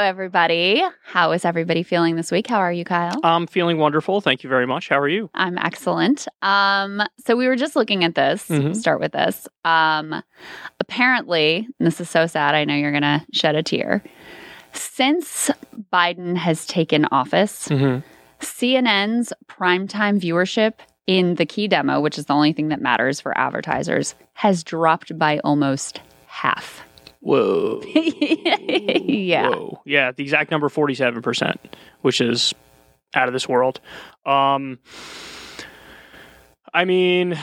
everybody. How is everybody feeling this week? How are you, Kyle? I'm feeling wonderful. Thank you very much. How are you? I'm excellent. Um, so we were just looking at this. Mhm. Start with this. Um, apparently, and this is so sad. I know you're gonna shed a tear. Since Biden has taken office, Mm-hmm. CNN's primetime viewership in the key demo, which is the only thing that matters for advertisers, has dropped by almost half. Whoa. yeah. Whoa. Yeah, the exact number 47%, which is out of this world. Um I mean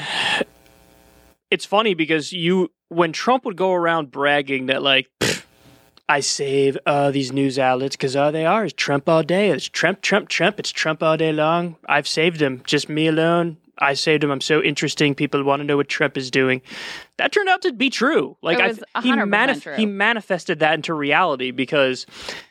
it's funny because you when Trump would go around bragging that like I save uh, these news outlets because all they are is Trump all day. It's Trump, Trump, Trump. It's Trump all day long. I've saved them. Just me alone. I saved him. I'm so interesting. People want to know what Trump is doing. That turned out to be true. Like I, he 100% manif- true. he manifested that into reality because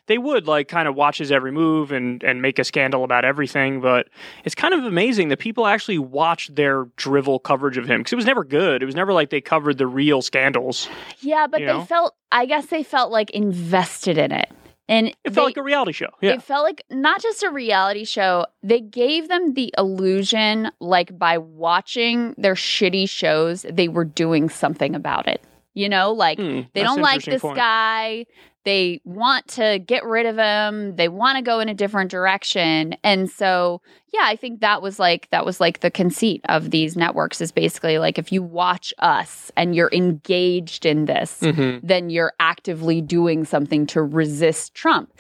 they would like kind of watch his every move and and make a scandal about everything. But it's kind of amazing that people actually watched their drivel coverage of him because it was never good. It was never like they covered the real scandals. Yeah, but they know? felt, I guess they felt like invested in it. And It felt they- like a reality show. Yeah. It felt like not just a reality show. They gave them the illusion, like by watching their shitty shows, they were doing something about it. You know, like Hmm, they don't like this point. guy. They want to get rid of him. They want to go in a different direction. And so, yeah, I think that was like that was like the conceit of these networks is basically like if you watch us and you're engaged in this, Mhm. then you're actively doing something to resist Trump.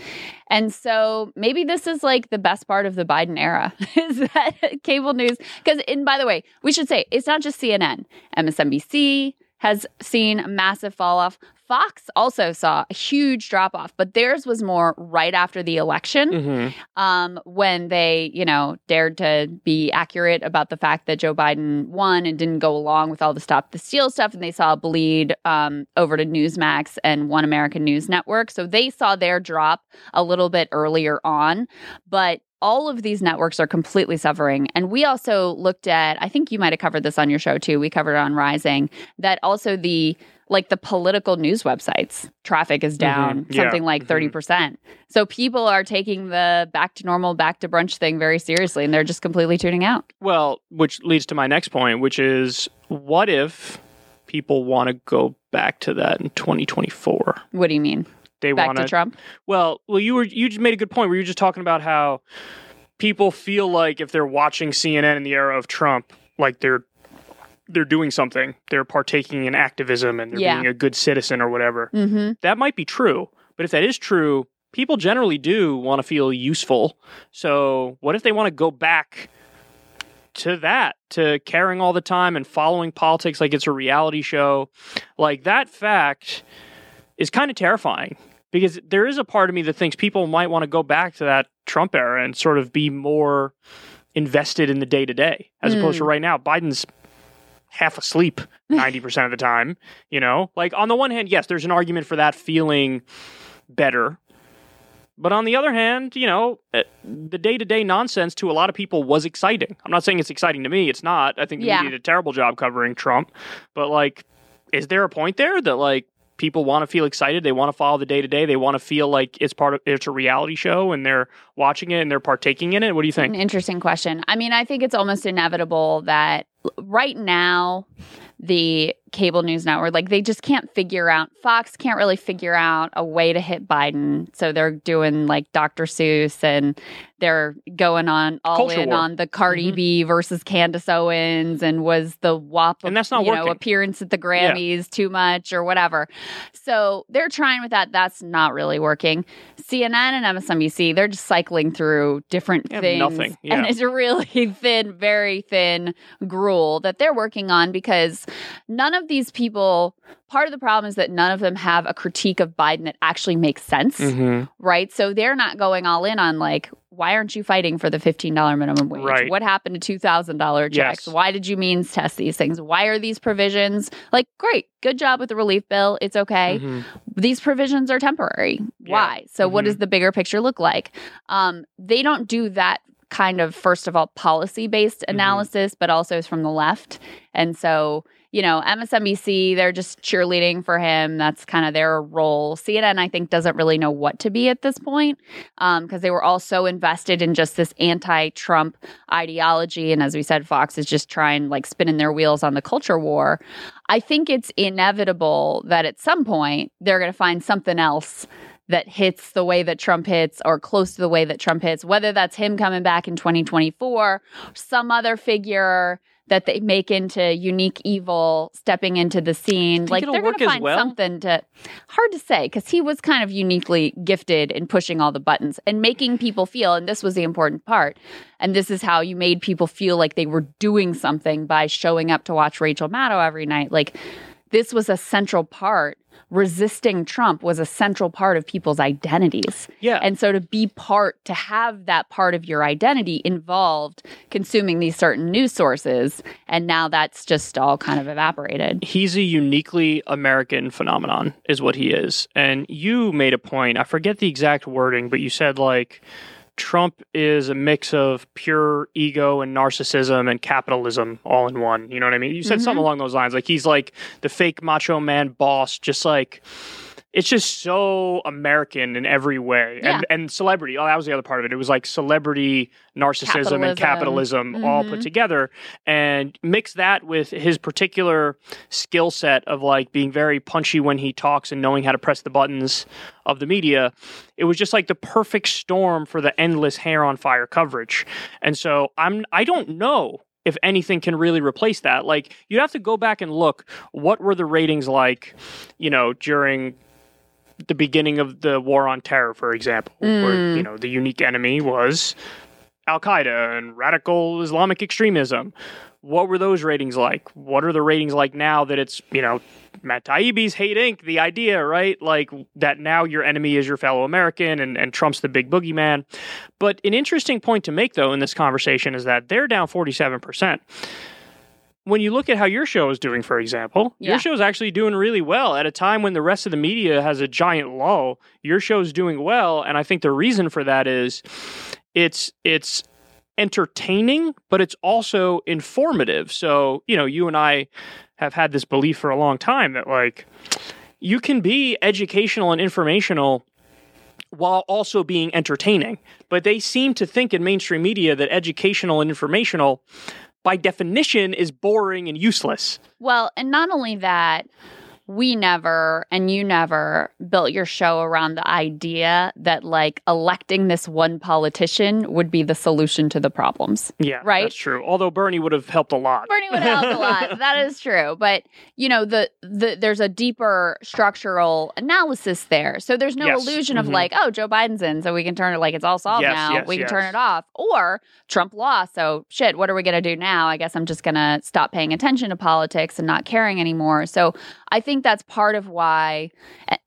And so maybe this is like the best part of the Biden era is that cable news. Because, and by the way, we should say it's not just CNN, MSNBC has seen a massive fall off. Fox also saw a huge drop off, but theirs was more right after the election Mhm. um, when they, you know, dared to be accurate about the fact that Joe Biden won and didn't go along with all the stop the steal stuff, and they saw a bleed um, over to Newsmax and One American News Network. So they saw their drop a little bit earlier on, but. All of these networks are completely suffering. And we also looked at, I think you might have covered this on your show too. We covered it on Rising, that also the like the political news websites traffic is down Mhm. Yeah. something like Mhm. 30%. So people are taking the back to normal, back to brunch thing very seriously and they're just completely tuning out. Well, which leads to my next point, which is what if people want to go back to that in 2024? What do you mean? They Back want to Trump? Well, well, you were you just made a good point where you were just talking about how people feel like if they're watching CNN in the era of Trump, like they're they're doing something, they're partaking in activism and they're Yeah. being a good citizen or whatever. Mm-hmm. That might be true, but if that is true, people generally do want to feel useful. So, what if they want to go back to that, to caring all the time and following politics like it's a reality show? Like that fact is kind of terrifying because there is a part of me that thinks people might want to go back to that Trump era and sort of be more invested in the day to day as opposed to right now. Biden's half asleep 90% of the time, you know? Like on the one hand, yes, there's an argument for that feeling better. But on the other hand, you know, eh, the day to day nonsense to a lot of people was exciting. I'm not saying it's exciting to me. It's not. I think the Yeah. media did a terrible job covering Trump. But, like, is there a point there that, like, people want to feel excited? They want to follow the day to day. They want to feel like it's part of it's a reality show and they're watching it and they're partaking in it. What do you think? An interesting question. I mean, I think it's almost inevitable that right now the cable news network like they just can't figure out Fox can't really figure out a way to hit Biden. So they're doing like Dr. Seuss and they're going on all Culture in war. on the Cardi Mhm. B versus Candace Owens and was the WAP And that's not you know working. appearance at the Grammys too much or whatever. So they're trying with that. That's not really working. CNN and MSNBC, they're just cycling through different They things. nothing, yeah. And it's a really thin, very thin gruel that they're working on because none of these people, part of the problem is that none of them have a critique of Biden that actually makes sense, Mm-hmm. right? So they're not going all in on like, why aren't you fighting for the $15 minimum wage? Right. What happened to $2,000 checks? Yes. Why did you means test these things? Why are these provisions like, great, good job with the relief bill. It's okay Mm-hmm. these provisions are temporary. Yeah. Why? So, what Mhm. does the bigger picture look like? Um, they don't do that kind of, first of all, policy based Mm-hmm. analysis, but also is from the left. And so, you know, MSNBC, they're just cheerleading for him. That's kind of their role. CNN, I think, doesn't really know what to be at this point because um, they were all so invested in just this anti Trump ideology. And as we said, Fox is just trying, like, spinning their wheels on the culture war. I think it's inevitable that at some point they're going to find something else that hits the way that Trump hits or close to the way that Trump hits, whether that's him coming back in 2024, some other figure that they make into unique evil stepping into the scene. Like they're going to find well? something to hard to say because he was kind of uniquely gifted in pushing all the buttons and making people feel. And this was the important part. And this is how you made people feel like they were doing something by showing up to watch Rachel Maddow every night. Like this was a central part resisting Trump was a central part of people's identities. Yeah. And so to be part, to have that part of your identity involved consuming these certain news sources. And now that's just all kind of evaporated. He's a uniquely American phenomenon, is what he is. And you made a point, I forget the exact wording, but you said like, Trump is a mix of pure ego and narcissism and capitalism all in one. You know what I mean? You said mm-hmm. something along those lines. Like he's like the fake macho man boss, just like it's just so American in every way. Yeah. And and celebrity, oh, that was the other part of it. It was like celebrity, narcissism, capitalism. and capitalism mm-hmm. all put mm-hmm. together. And mix that with his particular skill set of like being very punchy when he talks and knowing how to press the buttons of the media. It was just like the perfect storm for the endless hair on fire coverage. And so I'm I don't know if anything can really replace that. Like you'd have to go back and look what were the ratings like, you know, during the beginning of the war on terror, for example, mm. where you know the unique enemy was Al Qaeda and radical Islamic extremism. What were those ratings like? What are the ratings like now that it's you know Matt Taibbi's Hate Inc. The idea, right? Like that now your enemy is your fellow American and, and Trump's the big boogeyman. But an interesting point to make though in this conversation is that they're down forty seven percent when you look at how your show is doing, for example, yeah. your show is actually doing really well at a time when the rest of the media has a giant lull. Your show is doing well, and I think the reason for that is it's it's entertaining, but it's also informative. So you know, you and I have had this belief for a long time that like you can be educational and informational while also being entertaining. But they seem to think in mainstream media that educational and informational by definition is boring and useless. Well, and not only that, we never and you never built your show around the idea that like electing this one politician would be the solution to the problems. Yeah, right. That's true. Although Bernie would have helped a lot. Bernie would have helped a lot. That is true. But you know, the the there's a deeper structural analysis there. So there's no yes. illusion mm-hmm. of like, oh, Joe Biden's in, so we can turn it like it's all solved yes, now. Yes, we can turn it off. Or Trump lost, so shit. What are we gonna do now? I guess I'm just gonna stop paying attention to politics and not caring anymore. So I think that's part of why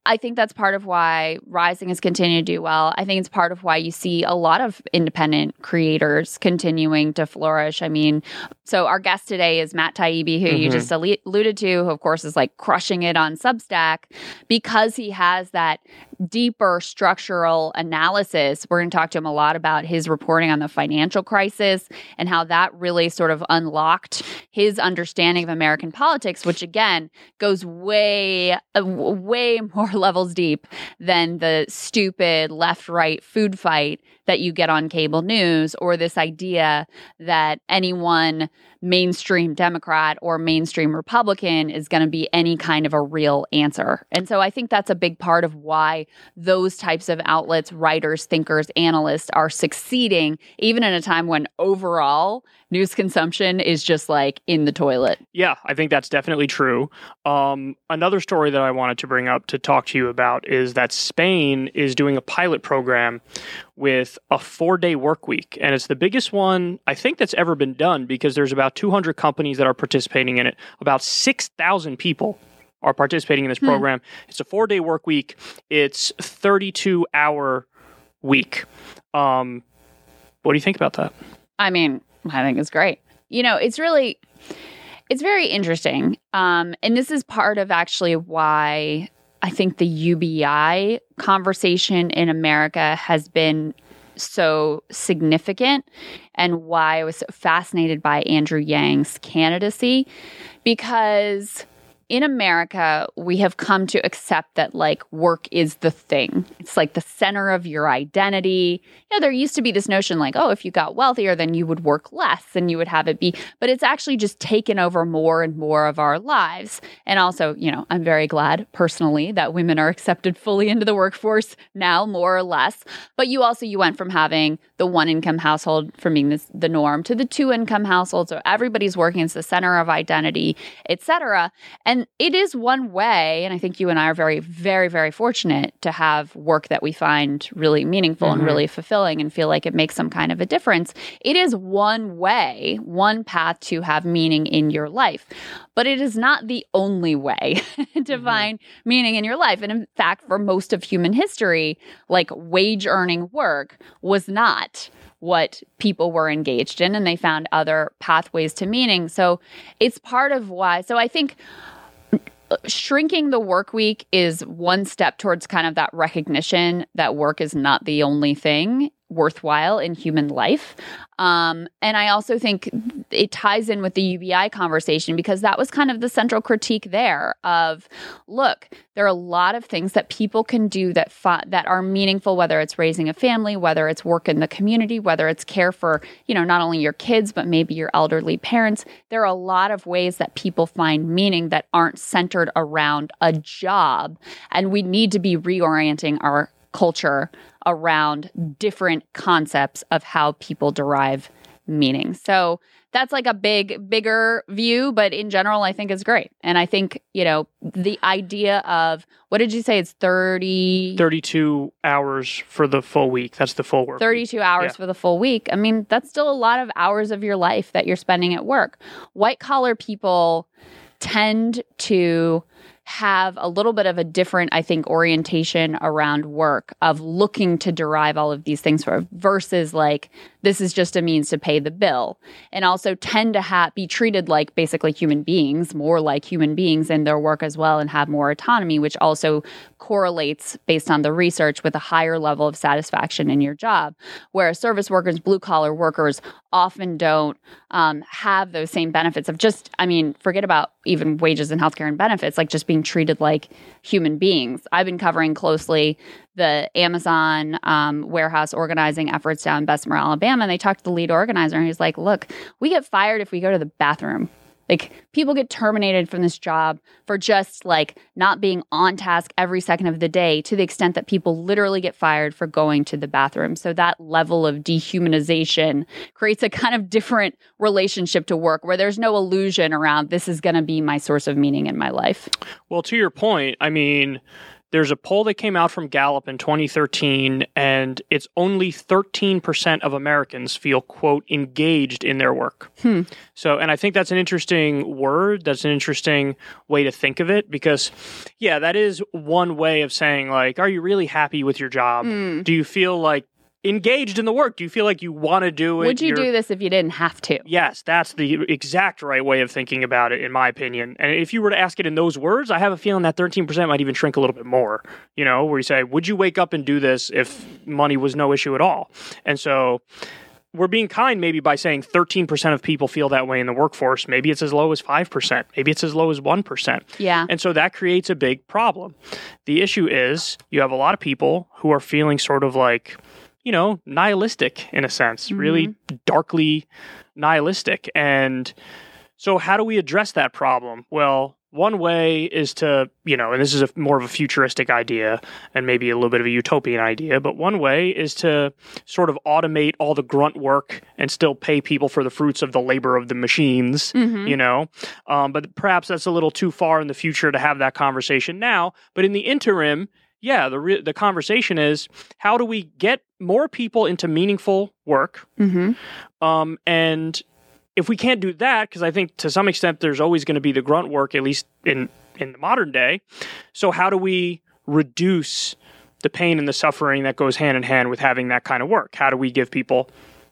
I think that's part of why Rising has continued to do well. I think it's part of why you see a lot of independent creators continuing to flourish. I mean, so our guest today is Matt Taibbi, who mm-hmm. you just alluded to, who of course is like crushing it on Substack because he has that deeper structural analysis. We're going to talk to him a lot about his reporting on the financial crisis and how that really sort of unlocked his understanding of American politics, which again goes way, uh, way more levels deep than the stupid left right food fight that you get on cable news or this idea that anyone mainstream Democrat or mainstream Republican is going to be any kind of a real answer. And so I think that's a big part of why those types of outlets, writers, thinkers, analysts are succeeding, even in a time when overall news consumption is just like in the toilet. Yeah, I think that's definitely true. Um, another story that I wanted to bring up to talk to you about is that Spain is doing a pilot program with a four day work week. And it's the biggest one I think that's ever been done because there's about 200 companies that are participating in it, about 6,000 people are participating in this hmm. program. It's a four day work week, it's 32 hour week. Um, what do you think about that? I mean, I think it's great. You know, it's really it's very interesting. Um, and this is part of actually why I think the UBI conversation in America has been so significant and why I was fascinated by Andrew Yang's candidacy because in America, we have come to accept that like work is the thing. It's like the center of your identity. You know, there used to be this notion like, oh, if you got wealthier, then you would work less and you would have it be, but it's actually just taken over more and more of our lives. And also, you know, I'm very glad personally that women are accepted fully into the workforce now, more or less. But you also, you went from having the one income household from being this, the norm to the two income household. So everybody's working. It's the center of identity, etc. And it is one way, and I think you and I are very, very, very fortunate to have work that we find really meaningful Mm-hmm. and really fulfilling and feel like it makes some kind of a difference. It is one way, one path to have meaning in your life, but it is not the only way to Mm-hmm. find meaning in your life. And in fact, for most of human history, like wage earning work was not what people were engaged in and they found other pathways to meaning. So it's part of why. So I think shrinking the work week is one step towards kind of that recognition that work is not the only thing worthwhile in human life. Um, and I also think it ties in with the UBI conversation because that was kind of the central critique there of look, there are a lot of things that people can do that that are meaningful whether it's raising a family, whether it's work in the community, whether it's care for, you know, not only your kids but maybe your elderly parents. There are a lot of ways that people find meaning that aren't centered around a job and we need to be reorienting our culture around different concepts of how people derive meaning. So that's like a big, bigger view, but in general, I think is great. And I think, you know, the idea of what did you say? It's 30, 32 hours for the full week. That's the full work. week. 32 hours Yeah. for the full week. I mean, that's still a lot of hours of your life that you're spending at work. White collar people tend to have a little bit of a different, I think, orientation around work of looking to derive all of these things for versus like this is just a means to pay the bill, and also tend to have be treated like basically human beings, more like human beings in their work as well, and have more autonomy, which also correlates based on the research with a higher level of satisfaction in your job. Whereas service workers, blue collar workers often don't um, have those same benefits of just, I mean, forget about even wages and healthcare and benefits, like just being treated like human beings. I've been covering closely the Amazon um, warehouse organizing efforts down in Bessemer, Alabama. And they talked to the lead organizer, and he's like, Look, we get fired if we go to the bathroom. Like people get terminated from this job for just like not being on task every second of the day to the extent that people literally get fired for going to the bathroom. So that level of dehumanization creates a kind of different relationship to work where there's no illusion around this is going to be my source of meaning in my life. Well, to your point, I mean, there's a poll that came out from Gallup in 2013, and it's only 13% of Americans feel, quote, engaged in their work. Hmm. So, and I think that's an interesting word. That's an interesting way to think of it because, yeah, that is one way of saying, like, are you really happy with your job? Mm. Do you feel like engaged in the work? Do you feel like you want to do it? Would you You're- do this if you didn't have to? Yes, that's the exact right way of thinking about it, in my opinion. And if you were to ask it in those words, I have a feeling that 13% might even shrink a little bit more. You know, where you say, Would you wake up and do this if money was no issue at all? And so we're being kind maybe by saying 13% of people feel that way in the workforce. Maybe it's as low as 5%. Maybe it's as low as 1%. Yeah. And so that creates a big problem. The issue is you have a lot of people who are feeling sort of like, you know, nihilistic in a sense, really darkly nihilistic. And so, how do we address that problem? Well, one way is to, you know, and this is a, more of a futuristic idea and maybe a little bit of a utopian idea, but one way is to sort of automate all the grunt work and still pay people for the fruits of the labor of the machines, Mhm. you know? Um, but perhaps that's a little too far in the future to have that conversation now. But in the interim, yeah, the re- the conversation is how do we get more people into meaningful work? Mm-hmm. Um, and if we can't do that, because I think to some extent there's always going to be the grunt work, at least in in the modern day. So how do we reduce the pain and the suffering that goes hand in hand with having that kind of work? How do we give people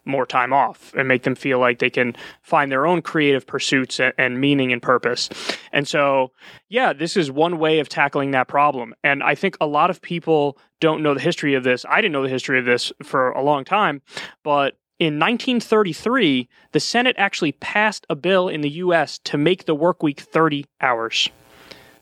more time off and make them feel like they can find their own creative pursuits and, meaning and purpose. And so, yeah, this is one way of tackling that problem. And I think a lot of people don't know the history of this. I didn't know the history of this for a long time, but in 1933, the Senate actually passed a bill in the US to make the work week 30 hours.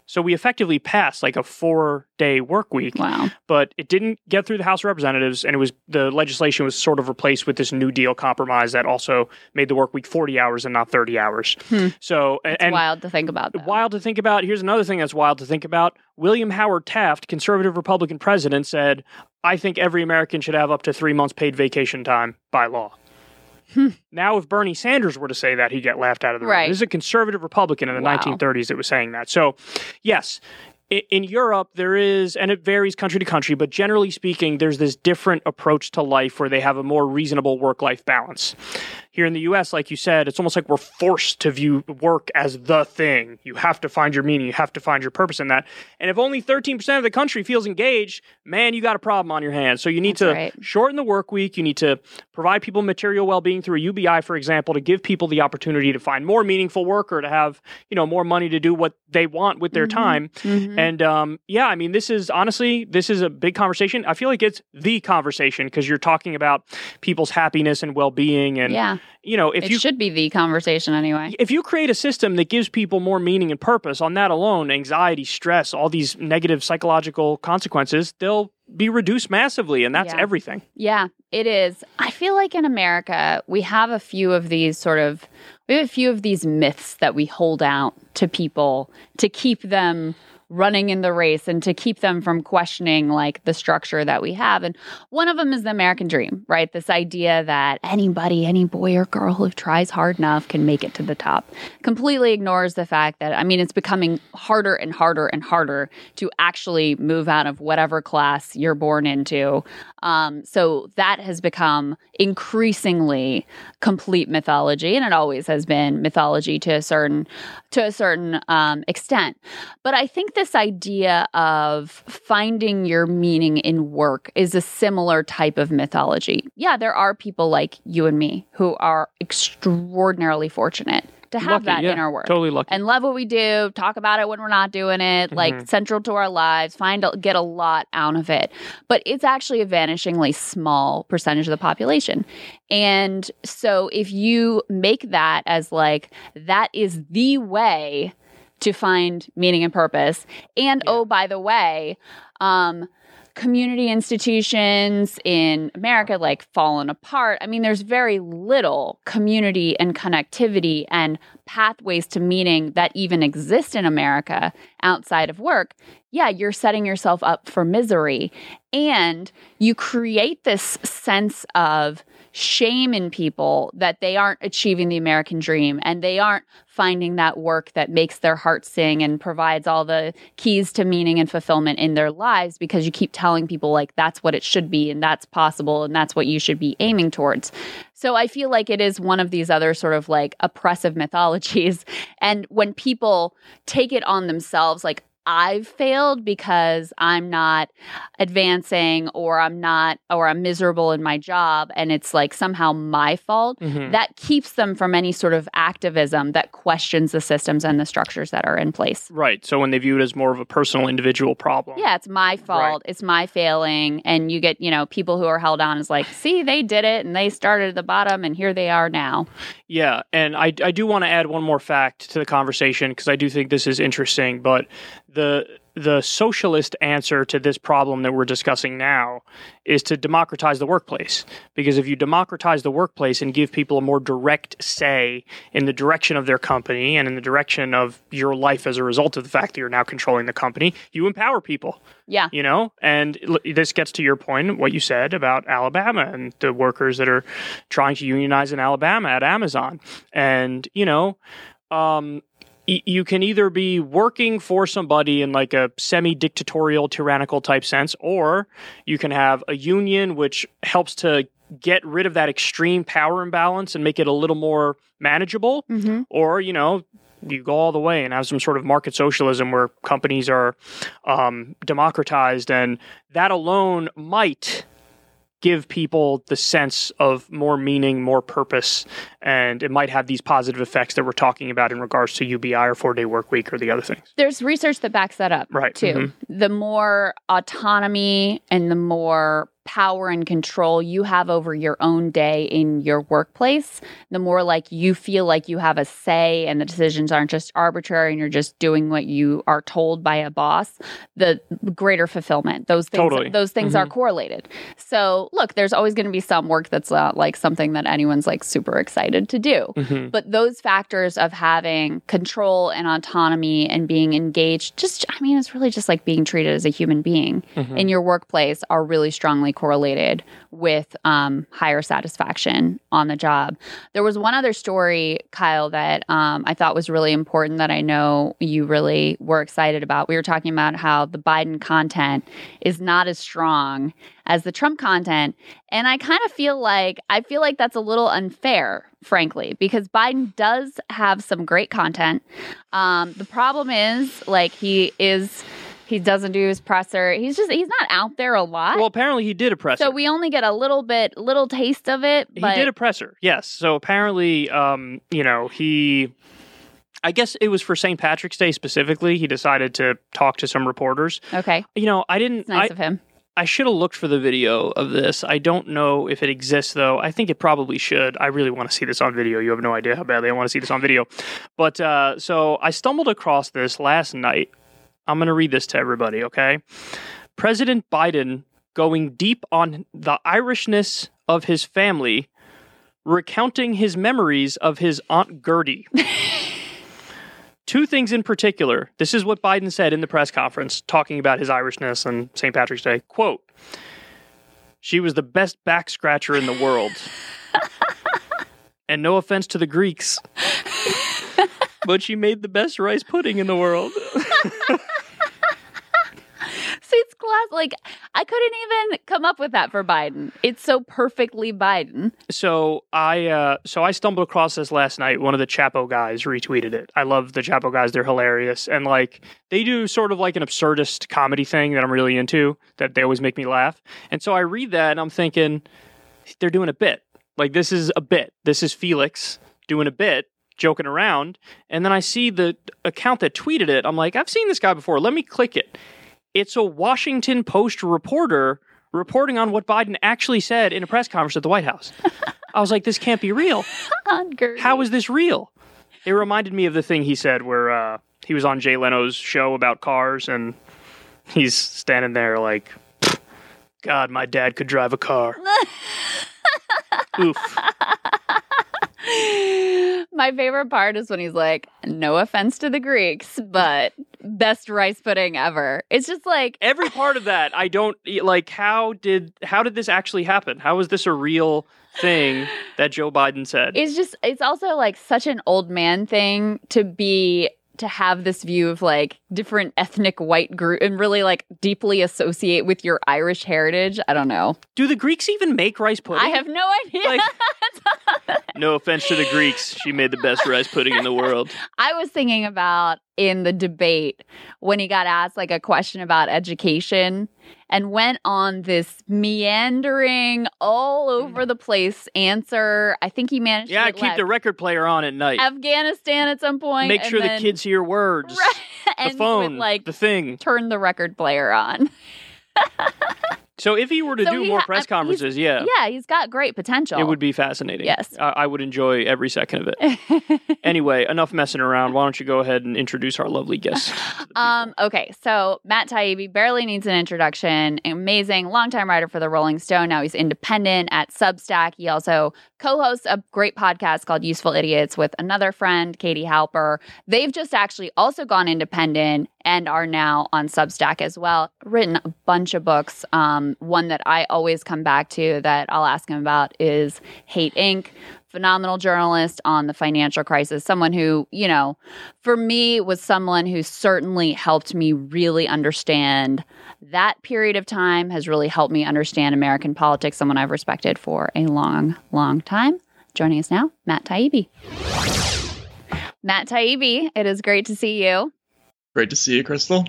So we effectively passed like a four day work week, Wow. but it didn't get through the House of Representatives, and it was the legislation was sort of replaced with this New Deal compromise that also made the work week 40 hours and not 30 hours. Hmm. So, It's and wild to think about. Though. wild to think about. Here's another thing that's wild to think about. William Howard Taft, conservative Republican president, said, I think every American should have up to three months paid vacation time by law. Hmm. Now, if Bernie Sanders were to say that, he'd get laughed out of the room. Right. This is a conservative Republican in the Wow. 1930s that was saying that. So, yes, in Europe, there is, and it varies country to country, but generally speaking, there's this different approach to life where they have a more reasonable work life balance. Here in the US, like you said, it's almost like we're forced to view work as the thing. You have to find your meaning, you have to find your purpose in that. And if only 13% of the country feels engaged, man, you got a problem on your hands. So you need That's to right. shorten the work week. You need to provide people material well being through a UBI, for example, to give people the opportunity to find more meaningful work or to have, you know, more money to do what they want with their Mhm. time. Mhm. And um, yeah, I mean, this is honestly, this is a big conversation. I feel like it's the conversation because you're talking about people's happiness and well being. And, yeah, you know, if it you should be the conversation anyway. if you create a system that gives people more meaning and purpose on that alone, anxiety, stress, all these negative psychological consequences, they'll be reduced massively. And that's Yeah. everything. Yeah, it is. I feel like in America, we have a few of these sort of, we have a few of these myths that we hold out to people to keep them running in the race and to keep them from questioning like the structure that we have. And one of them is the American dream, right? This idea that anybody, any boy or girl who tries hard enough can make it to the top. Completely ignores the fact that, I mean, it's becoming harder and harder and harder to actually move out of whatever class you're born into. Um, so that has become increasingly complete mythology, and it always has been mythology to a certain to a certain um, extent. But I think this idea of finding your meaning in work is a similar type of mythology. Yeah, there are people like you and me who are extraordinarily fortunate to have Lucky, that yeah, in our work Totally lucky. and love what we do talk about it when we're not doing it like Mhm. central to our lives find get a lot out of it but it's actually a vanishingly small percentage of the population and so if you make that as like that is the way to find meaning and purpose and Yeah. oh by the way um community institutions in America like fallen apart. I mean, there's very little community and connectivity and pathways to meaning that even exist in America outside of work. Yeah, you're setting yourself up for misery. And you create this sense of shame in people that they aren't achieving the American dream and they aren't finding that work that makes their heart sing and provides all the keys to meaning and fulfillment in their lives because you keep telling people like that's what it should be and that's possible and that's what you should be aiming towards. So I feel like it is one of these other sort of like oppressive mythologies and when people take it on themselves like I've failed because I'm not advancing or I'm not or I'm miserable in my job and it's like somehow my fault Mhm. that keeps them from any sort of activism that questions the systems and the structures that are in place. Right. So when they view it as more of a personal, individual problem. Yeah, it's my fault. It's my failing. And you get, you know, people who are held on as like, see, they did it and they started at the bottom and here they are now. Yeah, and I, I do want to add one more fact to the conversation because I do think this is interesting. But the the socialist answer to this problem that we're discussing now is to democratize the workplace. Because if you democratize the workplace and give people a more direct say in the direction of their company and in the direction of your life as a result of the fact that you're now controlling the company, you empower people. Yeah. You know, and l- this gets to your point, what you said about Alabama and the workers that are trying to unionize in Alabama at Amazon. And, you know, um, you can either be working for somebody in like a semi dictatorial, tyrannical type sense, or you can have a union which helps to get rid of that extreme power imbalance and make it a little more manageable Mm-hmm. or you know you go all the way and have some sort of market socialism where companies are um, democratized and that alone might give people the sense of more meaning, more purpose, and it might have these positive effects that we're talking about in regards to UBI or four day work week or the other things. There's research that backs that up, Right, Too. mhm. The more autonomy and the more power and control you have over your own day in your workplace, the more like you feel like you have a say and the decisions aren't just arbitrary and you're just doing what you are told by a boss, the greater fulfillment. Those things Totally. those things are correlated. So, look, there's always going to be some work that's not like something that anyone's like super excited to do. Mhm. But those factors of having control and autonomy and being engaged, just, I mean, it's really just like being treated as a human being Mhm. in your workplace are really strongly correlated with um, higher satisfaction on the job. There was one other story, Kyle, that um, I thought was really important that I know you really were excited about. We were talking about how the Biden content is not as strong as the Trump content. And I kind of feel like I feel like that's a little unfair, frankly, because Biden does have some great content. Um, the problem is like he is he doesn't do his presser. He's just he's not out there a lot. Well, apparently he did a presser. so we only get a little bit little taste of it. But he did a presser, yes. So apparently, um, you know, he. I guess it was for St. Patrick's Day specifically. He decided to talk to some reporters. okay. You know, I didn't. It's nice I, of him. I should have looked for the video of this. I don't know if it exists though. I think it probably should. I really want to see this on video. You have no idea how badly I want to see this on video. But uh, so I stumbled across this last night. I'm going to read this to everybody, okay? President Biden going deep on the Irishness of his family, recounting his memories of his Aunt Gertie. Two things in particular. This is what Biden said in the press conference, talking about his Irishness and St. Patrick's Day. Quote She was the best back scratcher in the world. and no offense to the Greeks, but she made the best rice pudding in the world. It's class. Like I couldn't even come up with that for Biden. It's so perfectly Biden. So I uh, so I stumbled across this last night. One of the Chapo guys retweeted it. I love the Chapo guys; they're hilarious, and like they do sort of like an absurdist comedy thing that I'm really into. That they always make me laugh. And so I read that, and I'm thinking they're doing a bit. Like this is a bit. This is Felix doing a bit, joking around. And then I see the account that tweeted it. I'm like, I've seen this guy before. Let me click it. It's a Washington Post reporter reporting on what Biden actually said in a press conference at the White House. I was like, this can't be real. How is this real? It reminded me of the thing he said where uh, he was on Jay Leno's show about cars and he's standing there like, God, my dad could drive a car. Oof. My favorite part is when he's like, "No offense to the Greeks, but best rice pudding ever." It's just like Every part of that, I don't like. How did how did this actually happen? How is this a real thing that Joe Biden said? it's just it's also like such an old man thing to be to have this view of like different ethnic white group and really like deeply associate with your Irish heritage. I don't know. Do the Greeks even make rice pudding? I have no idea. Like- no offense to the Greeks, she made the best rice pudding in the world. I was thinking about in the debate when he got asked like a question about education and went on this meandering all mm. over the place answer. I think he managed Yeah, to keep the record player on at night. Afghanistan at some point. Make sure the kids hear words. right, The phone, with like the thing. turn the record player on. So if he were to So do more ha- press conferences, yeah, Yeah, he's got great potential. it would be fascinating. Yes. I, I would enjoy every second of it. anyway, enough messing around. Why don't you go ahead and introduce our lovely guest? to the people? Um, okay, so Matt Taibbi barely needs an introduction. Amazing, longtime writer for the Rolling Stone. Now he's independent at Substack. He also co-hosts a great podcast called Useful Idiots with another friend, Katie Halper. They've just actually also gone independent and are now on Substack as well. Written a bunch of books. Um, one that I always come back to that I'll ask him about is Hate Inc phenomenal journalist on the financial crisis, someone who, you know, for me was someone who certainly helped me really understand that period of time, has really helped me understand American politics, someone I've respected for a long, long time. Joining us now, Matt Taibbi. Matt Taibbi, it is great to see you. Great to see you, Crystal.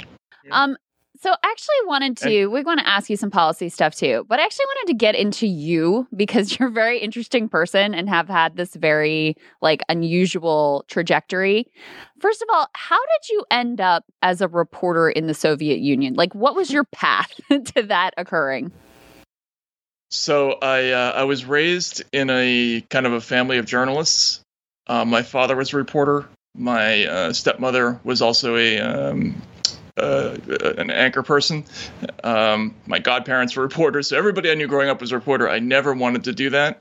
Um, so I actually wanted to, we want to ask you some policy stuff too, but I actually wanted to get into you because you're a very interesting person and have had this very like unusual trajectory. First of all, how did you end up as a reporter in the Soviet Union? Like, what was your path to that occurring? So I uh, I was raised in a kind of a family of journalists. Uh, my father was a reporter. My uh, stepmother was also a um, uh, an anchor person. Um, my godparents were reporters, so everybody I knew growing up was a reporter. I never wanted to do that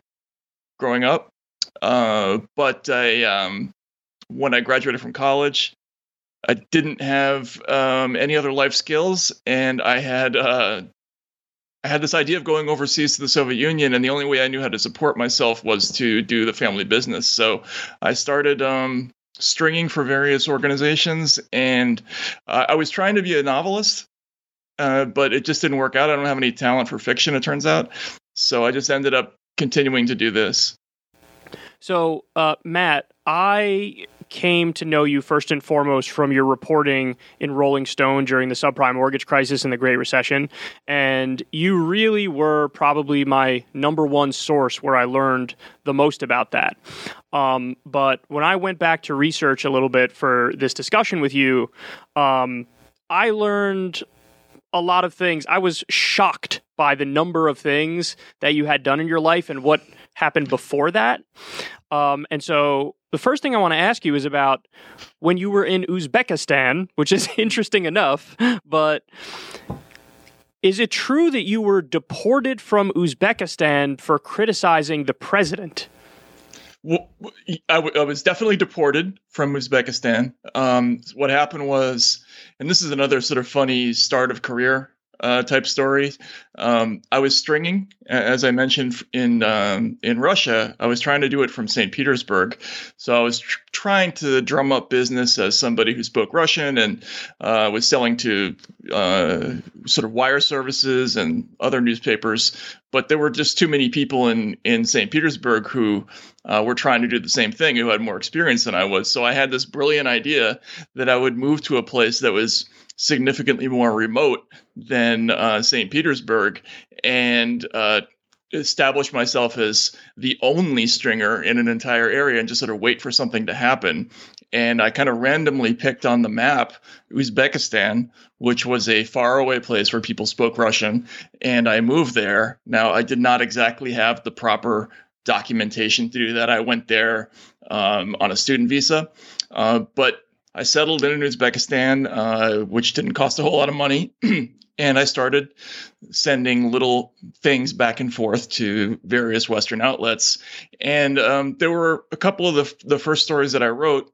growing up, uh, but I um, when I graduated from college, I didn't have um, any other life skills, and I had uh, I had this idea of going overseas to the Soviet Union, and the only way I knew how to support myself was to do the family business. So I started um, stringing for various organizations, and uh, I was trying to be a novelist, uh, but it just didn't work out. I don't have any talent for fiction, it turns out. So I just ended up continuing to do this. So, uh, Matt, I came to know you first and foremost from your reporting in Rolling Stone during the subprime mortgage crisis and the Great Recession. And you really were probably my number one source where I learned the most about that. Um, but when I went back to research a little bit for this discussion with you, um, I learned a lot of things. I was shocked by the number of things that you had done in your life and what happened before that. Um, and so the first thing I want to ask you is about when you were in Uzbekistan, which is interesting enough, but is it true that you were deported from Uzbekistan for criticizing the president? Well, I, w- I was definitely deported from Uzbekistan. Um, what happened was, and this is another sort of funny start of career uh, type story. Um, I was stringing, as I mentioned in um, in Russia. I was trying to do it from St. Petersburg, so I was tr- trying to drum up business as somebody who spoke Russian and uh, was selling to uh, sort of wire services and other newspapers. But there were just too many people in in St. Petersburg who uh, were trying to do the same thing, who had more experience than I was. So I had this brilliant idea that I would move to a place that was significantly more remote than uh, St. Petersburg and uh, establish myself as the only stringer in an entire area and just sort of wait for something to happen. And I kind of randomly picked on the map Uzbekistan, which was a faraway place where people spoke Russian, and I moved there. Now, I did not exactly have the proper documentation to do that. I went there um, on a student visa, uh, but I settled in Uzbekistan, uh, which didn't cost a whole lot of money. and I started sending little things back and forth to various Western outlets. And um, there were a couple of the, the first stories that I wrote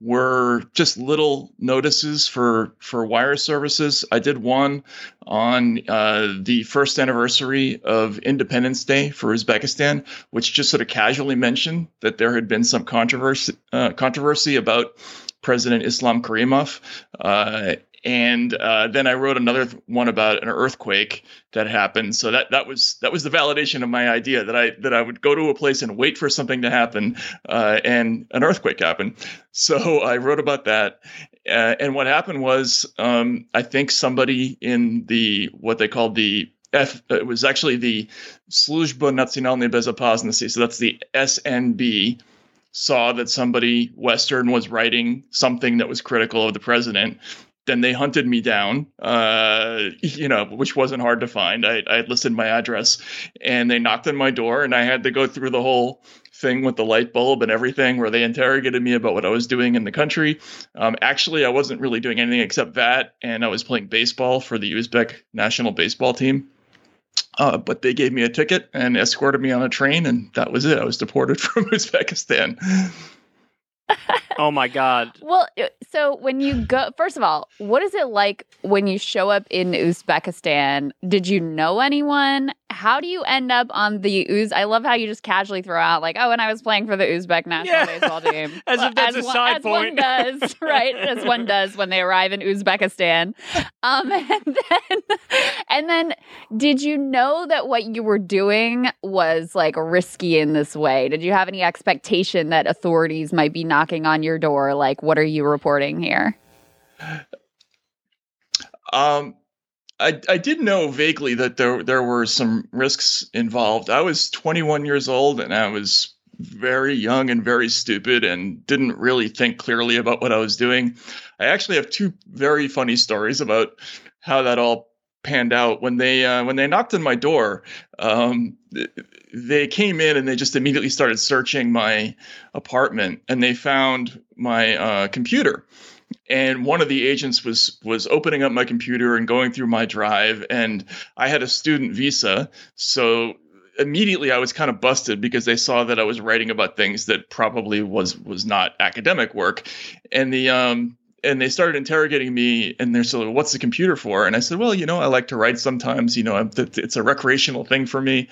were just little notices for for wire services. I did one on uh, the first anniversary of Independence Day for Uzbekistan, which just sort of casually mentioned that there had been some controversy uh, controversy about President Islam Karimov. Uh, and uh, then I wrote another one about an earthquake that happened. So that that was that was the validation of my idea that I that I would go to a place and wait for something to happen, uh, and an earthquake happened. So I wrote about that. Uh, and what happened was, um, I think somebody in the what they called the F, it was actually the Sluzhba Nacionalnej Bezopasnosti. So that's the SNB saw that somebody Western was writing something that was critical of the president. Then they hunted me down, uh, you know, which wasn't hard to find. I, I listed my address and they knocked on my door, and I had to go through the whole thing with the light bulb and everything where they interrogated me about what I was doing in the country. Um, actually, I wasn't really doing anything except that, and I was playing baseball for the Uzbek national baseball team. Uh, but they gave me a ticket and escorted me on a train, and that was it. I was deported from Uzbekistan. oh my god. Well, uh, so when you go first of all, what is it like when you show up in Uzbekistan? Did you know anyone? How do you end up on the Uz? I love how you just casually throw out like, "Oh, and I was playing for the Uzbek national yeah. baseball team." as if that's as a one, side as point. one does, right? As one does when they arrive in Uzbekistan. Um, and then, and then, did you know that what you were doing was like risky in this way? Did you have any expectation that authorities might be knocking on your door? Like, what are you reporting here? Um, I, I did know vaguely that there there were some risks involved. I was 21 years old and I was very young and very stupid and didn't really think clearly about what I was doing. I actually have two very funny stories about how that all panned out when they uh, when they knocked on my door. Um, they came in and they just immediately started searching my apartment and they found my uh, computer and one of the agents was was opening up my computer and going through my drive and i had a student visa. So immediately i was kind of busted because they saw that i was writing about things that probably was was not academic work. And the um and they started interrogating me and they're like what's the computer for? And i said well you know i like to write sometimes. You know it's a recreational thing for me.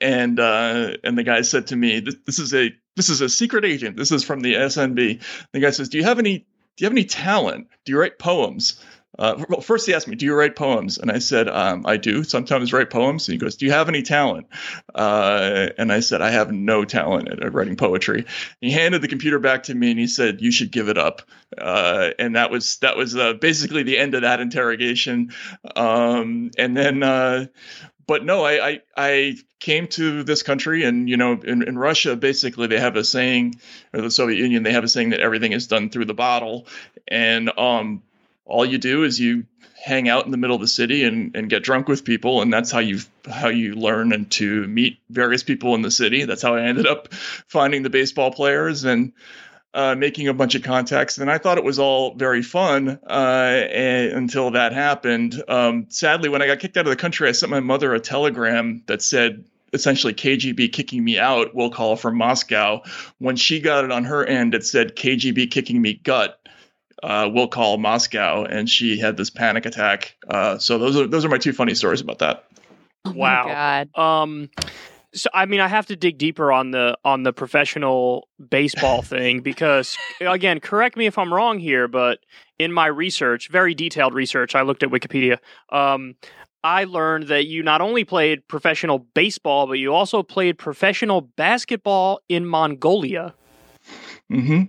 And uh, and the guy said to me this is a this is a secret agent. This is from the snb the guy says do you have any do you have any talent? Do you write poems? Uh, well, first he asked me, "Do you write poems?" And I said, um, "I do sometimes write poems." And he goes, "Do you have any talent?" Uh, and I said, "I have no talent at writing poetry." He handed the computer back to me and he said, "You should give it up." Uh, and that was that was uh, basically the end of that interrogation. Um, and then uh, but no, I, I, I came to this country, and you know, in, in Russia, basically they have a saying, or the Soviet Union, they have a saying that everything is done through the bottle, and um, all you do is you hang out in the middle of the city and, and get drunk with people, and that's how you how you learn and to meet various people in the city. That's how I ended up finding the baseball players. And uh, making a bunch of contacts, and I thought it was all very fun uh, and, until that happened. Um, sadly, when I got kicked out of the country, I sent my mother a telegram that said essentially KGB kicking me out. We'll call from Moscow. When she got it on her end, it said KGB kicking me gut. Uh, we'll call Moscow, and she had this panic attack. Uh, so those are those are my two funny stories about that. Oh wow. Um, so I mean, I have to dig deeper on the on the professional baseball thing because again, correct me if I'm wrong here, but in my research, very detailed research, I looked at Wikipedia. Um, I learned that you not only played professional baseball, but you also played professional basketball in Mongolia. Hmm.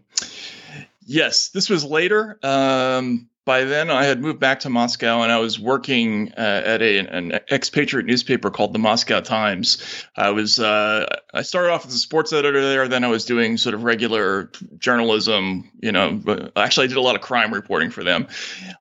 Yes, this was later. Um, by then I had moved back to Moscow and I was working uh, at a, an expatriate newspaper called the Moscow Times. I was uh, I started off as a sports editor there, then I was doing sort of regular journalism. You know, actually I did a lot of crime reporting for them.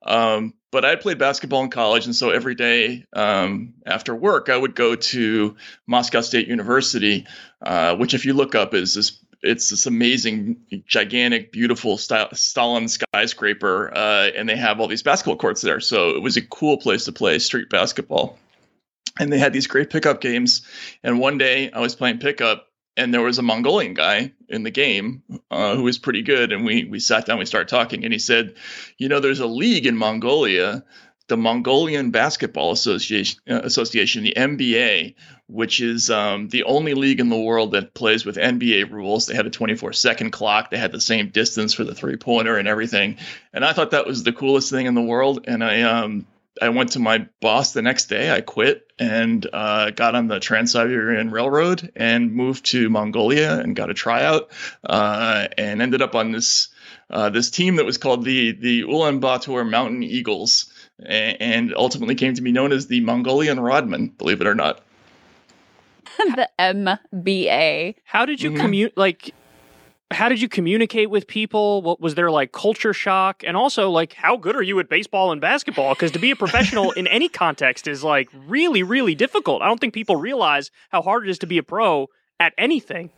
Um, but I played basketball in college, and so every day um, after work, I would go to Moscow State University, uh, which, if you look up, is this it's this amazing, gigantic, beautiful Stalin skyscraper, uh, and they have all these basketball courts there. So it was a cool place to play street basketball. And they had these great pickup games. And one day I was playing pickup, and there was a Mongolian guy in the game uh, who was pretty good. And we we sat down, we started talking, and he said, "You know, there's a league in Mongolia." The Mongolian Basketball Association, uh, Association, the MBA, which is um, the only league in the world that plays with NBA rules. They had a 24 second clock. They had the same distance for the three pointer and everything. And I thought that was the coolest thing in the world. And I, um, I went to my boss the next day. I quit and uh, got on the Trans Siberian Railroad and moved to Mongolia and got a tryout uh, and ended up on this uh, this team that was called the the Ulaanbaatar Mountain Eagles and ultimately came to be known as the Mongolian Rodman. Believe it or not. the MBA. How did you mm-hmm. commute? Like, how did you communicate with people? What was there like culture shock? And also, like, how good are you at baseball and basketball? Because to be a professional in any context is like really, really difficult. I don't think people realize how hard it is to be a pro at anything.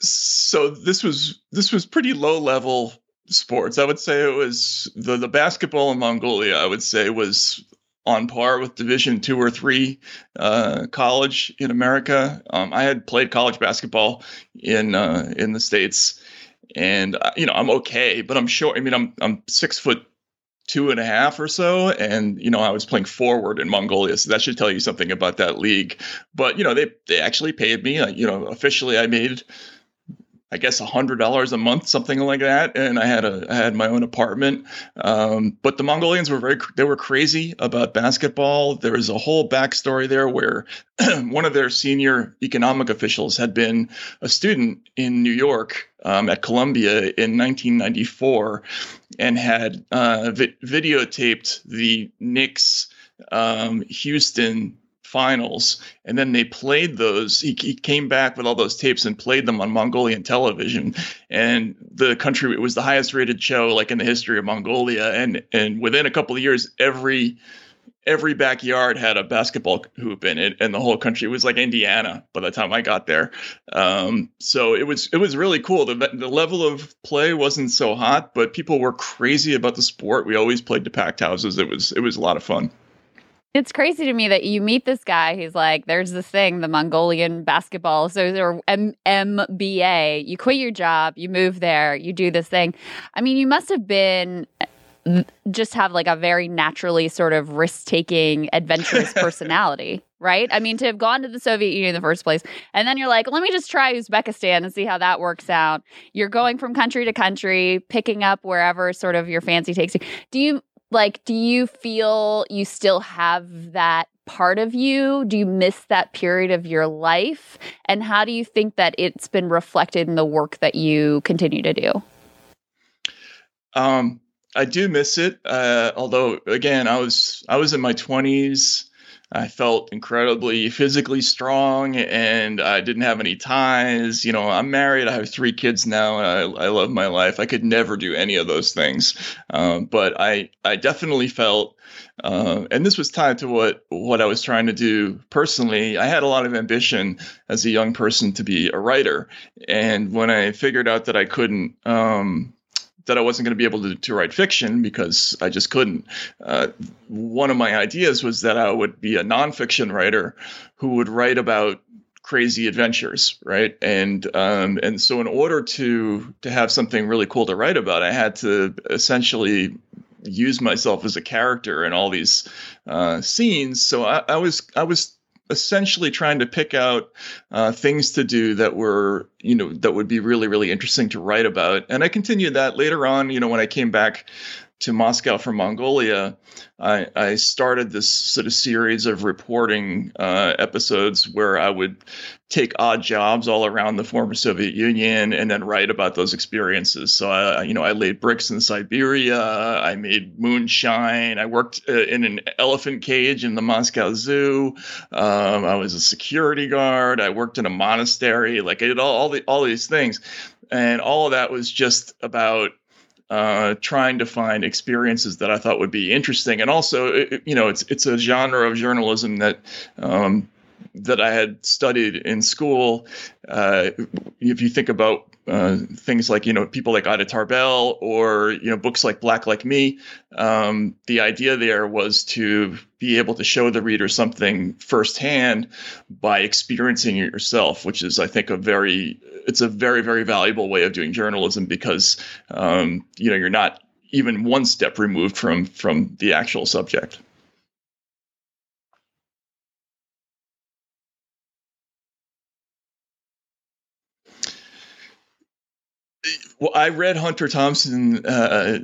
So this was this was pretty low level sports. I would say it was the the basketball in Mongolia. I would say was on par with Division two or three uh, college in America. Um, I had played college basketball in uh, in the states, and uh, you know I'm okay, but I'm short. I mean I'm I'm six foot two and a half or so, and you know I was playing forward in Mongolia, so that should tell you something about that league. But you know they they actually paid me. you know officially I made I guess hundred dollars a month, something like that, and I had a I had my own apartment. Um, but the Mongolians were very they were crazy about basketball. There was a whole backstory there where one of their senior economic officials had been a student in New York um, at Columbia in 1994 and had uh, vi- videotaped the Knicks um, Houston finals and then they played those he, he, came back with all those tapes and played them on mongolian television. And the country it was the highest rated show like in the history of mongolia. And and within a couple of years every every backyard had a basketball hoop in it and the whole country it was like indiana by the time i got there. Um, so it was it was really cool. The, the level of play wasn't so hot but people were crazy about the sport. We always played to packed houses. It was it was a lot of fun it's crazy to me that you meet this guy who's like, there's this thing, the Mongolian basketball, so or M- MBA. You quit your job, you move there, you do this thing. I mean, you must have been uh, just have like a very naturally sort of risk taking, adventurous personality, right? I mean, to have gone to the Soviet Union in the first place, and then you're like, let me just try Uzbekistan and see how that works out. You're going from country to country, picking up wherever sort of your fancy takes you. Do you like do you feel you still have that part of you? Do you miss that period of your life? And how do you think that it's been reflected in the work that you continue to do? Um i do miss it uh although again i was i was in my 20s I felt incredibly physically strong and I didn't have any ties. You know, I'm married, I have three kids now, and I, I love my life. I could never do any of those things. Um, but I, I definitely felt, uh, and this was tied to what, what I was trying to do personally. I had a lot of ambition as a young person to be a writer. And when I figured out that I couldn't, um, that I wasn't going to be able to, to write fiction because I just couldn't. Uh, one of my ideas was that I would be a nonfiction writer who would write about crazy adventures, right? And um, and so in order to to have something really cool to write about, I had to essentially use myself as a character in all these uh, scenes. So I, I was I was essentially trying to pick out uh, things to do that were you know that would be really really interesting to write about. And i continued that later on you know when i came back to Moscow from Mongolia, I, I, started this sort of series of reporting uh, episodes where I would take odd jobs all around the former Soviet Union and then write about those experiences. So, I, you know, I laid bricks in Siberia, I made moonshine, I worked uh, in an elephant cage in the Moscow Zoo, um, I was a security guard, I worked in a monastery, like I did all, all, the, all these things. And all of that was just about uh, trying to find experiences that I thought would be interesting, and also, it, you know, it's it's a genre of journalism that um, that I had studied in school. Uh, if you think about uh, things like you know people like Ida Tarbell or you know books like Black Like Me, um, the idea there was to be able to show the reader something firsthand by experiencing it yourself, which is I think a very it's a very very valuable way of doing journalism because um, you know you're not even one step removed from from the actual subject. Well, I read Hunter Thompson. Uh,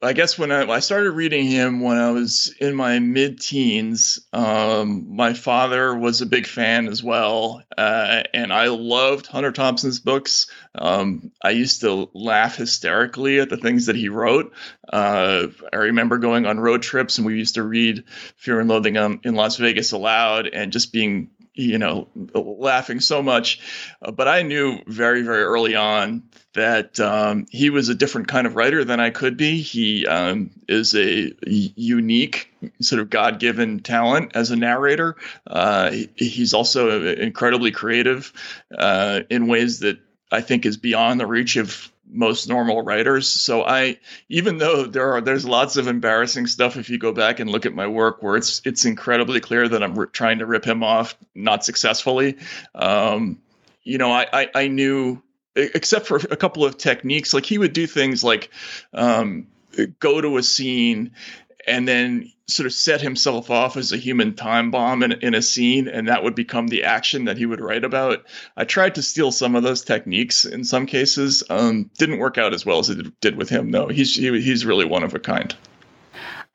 I guess when I, I, started reading him when I was in my mid-teens, um, my father was a big fan as well, uh, and I loved Hunter Thompson's books. Um, I used to laugh hysterically at the things that he wrote. Uh, I remember going on road trips, and we used to read Fear and Loathing in Las Vegas aloud, and just being you know, laughing so much. Uh, but I knew very, very early on that um, he was a different kind of writer than I could be. He um, is a unique, sort of God given talent as a narrator. Uh, he's also incredibly creative uh, in ways that I think is beyond the reach of most normal writers. So I, even though there are there's lots of embarrassing stuff if you go back and look at my work where it's it's incredibly clear that I'm trying to rip him off, not successfully. Um, you know, I, I, I knew except for a couple of techniques, like he would do things like um, go to a scene and then sort of set himself off as a human time bomb in, in a scene, and that would become the action that he would write about. I tried to steal some of those techniques in some cases. Um, didn't work out as well as it did with him, though. He's he, he's really one of a kind.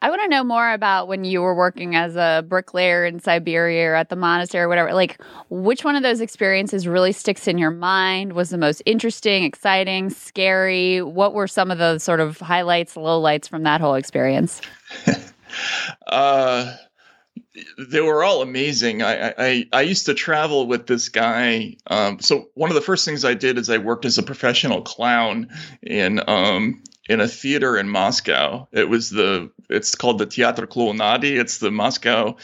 I want to know more about when you were working as a bricklayer in Siberia or at the monastery or whatever. Like, which one of those experiences really sticks in your mind? Was the most interesting, exciting, scary? What were some of the sort of highlights, lowlights from that whole experience? uh, they were all amazing. I, I I used to travel with this guy. Um, so one of the first things I did is I worked as a professional clown in um, in a theater in Moscow. It was the it's called the Teatr Klounady. It's the Moscow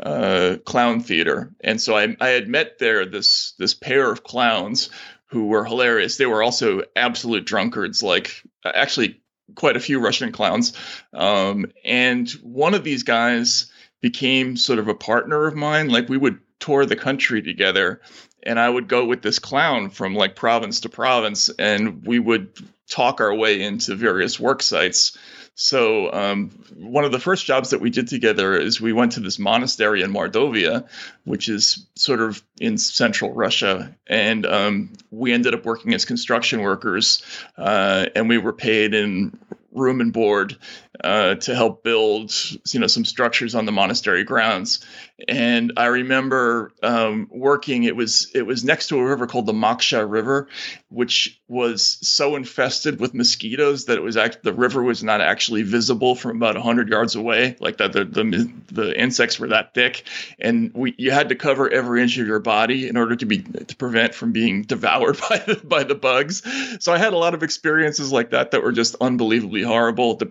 uh, clown theater. And so I I had met there this this pair of clowns who were hilarious. They were also absolute drunkards, like actually quite a few Russian clowns. Um, and one of these guys became sort of a partner of mine. Like we would tour the country together and I would go with this clown from like province to province, and we would talk our way into various work sites. So um, one of the first jobs that we did together is we went to this monastery in Mordovia, which is sort of in central Russia, and um, we ended up working as construction workers, uh, and we were paid in room and board uh, to help build you know some structures on the monastery grounds. And i remember um, working it was it was next to a river called the moksha river which was so infested with mosquitoes that it was act- the river was not actually visible from about 100 yards away like that the, the, the insects were that thick. And we you had to cover every inch of your body in order to be to prevent from being devoured by the, by the bugs. So i had a lot of experiences like that that were just unbelievably horrible. The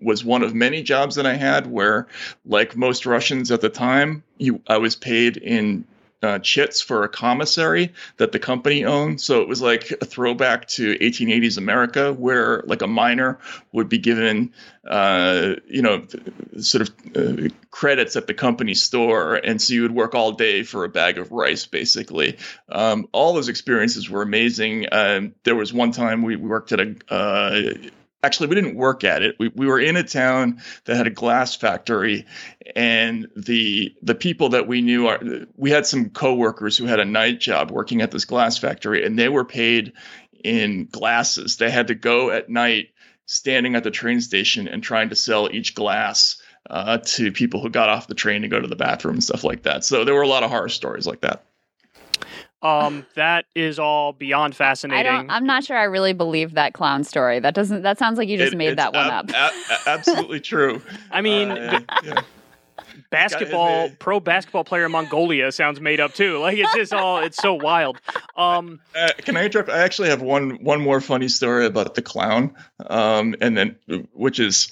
was one of many jobs that i had where like most russians at the time you i was paid in uh, chits for a commissary that the company owned. So it was like a throwback to 1880s America, where like a miner would be given, uh, you know, sort of uh, credits at the company store, and so you would work all day for a bag of rice, basically. Um, all those experiences were amazing. Um, there was one time we worked at a uh, actually we didn't work at it. We, we were in a town that had a glass factory and the the people that we knew are we had some coworkers who had a night job working at this glass factory and they were paid in glasses. They had to go at night standing at the train station and trying to sell each glass uh, to people who got off the train to go to the bathroom and stuff like that. So there were a lot of horror stories like that um, that is all beyond fascinating. I don't, I'm not sure I really believe that clown story. That doesn't. That sounds like you just It- made that one ab- up. a- absolutely true I mean, Uh, yeah. basketball, pro basketball player in Mongolia sounds made up too. Like it's just all, it's so wild. Um, Uh, can I interrupt? I actually have one one more funny story about the clown, um, and then which is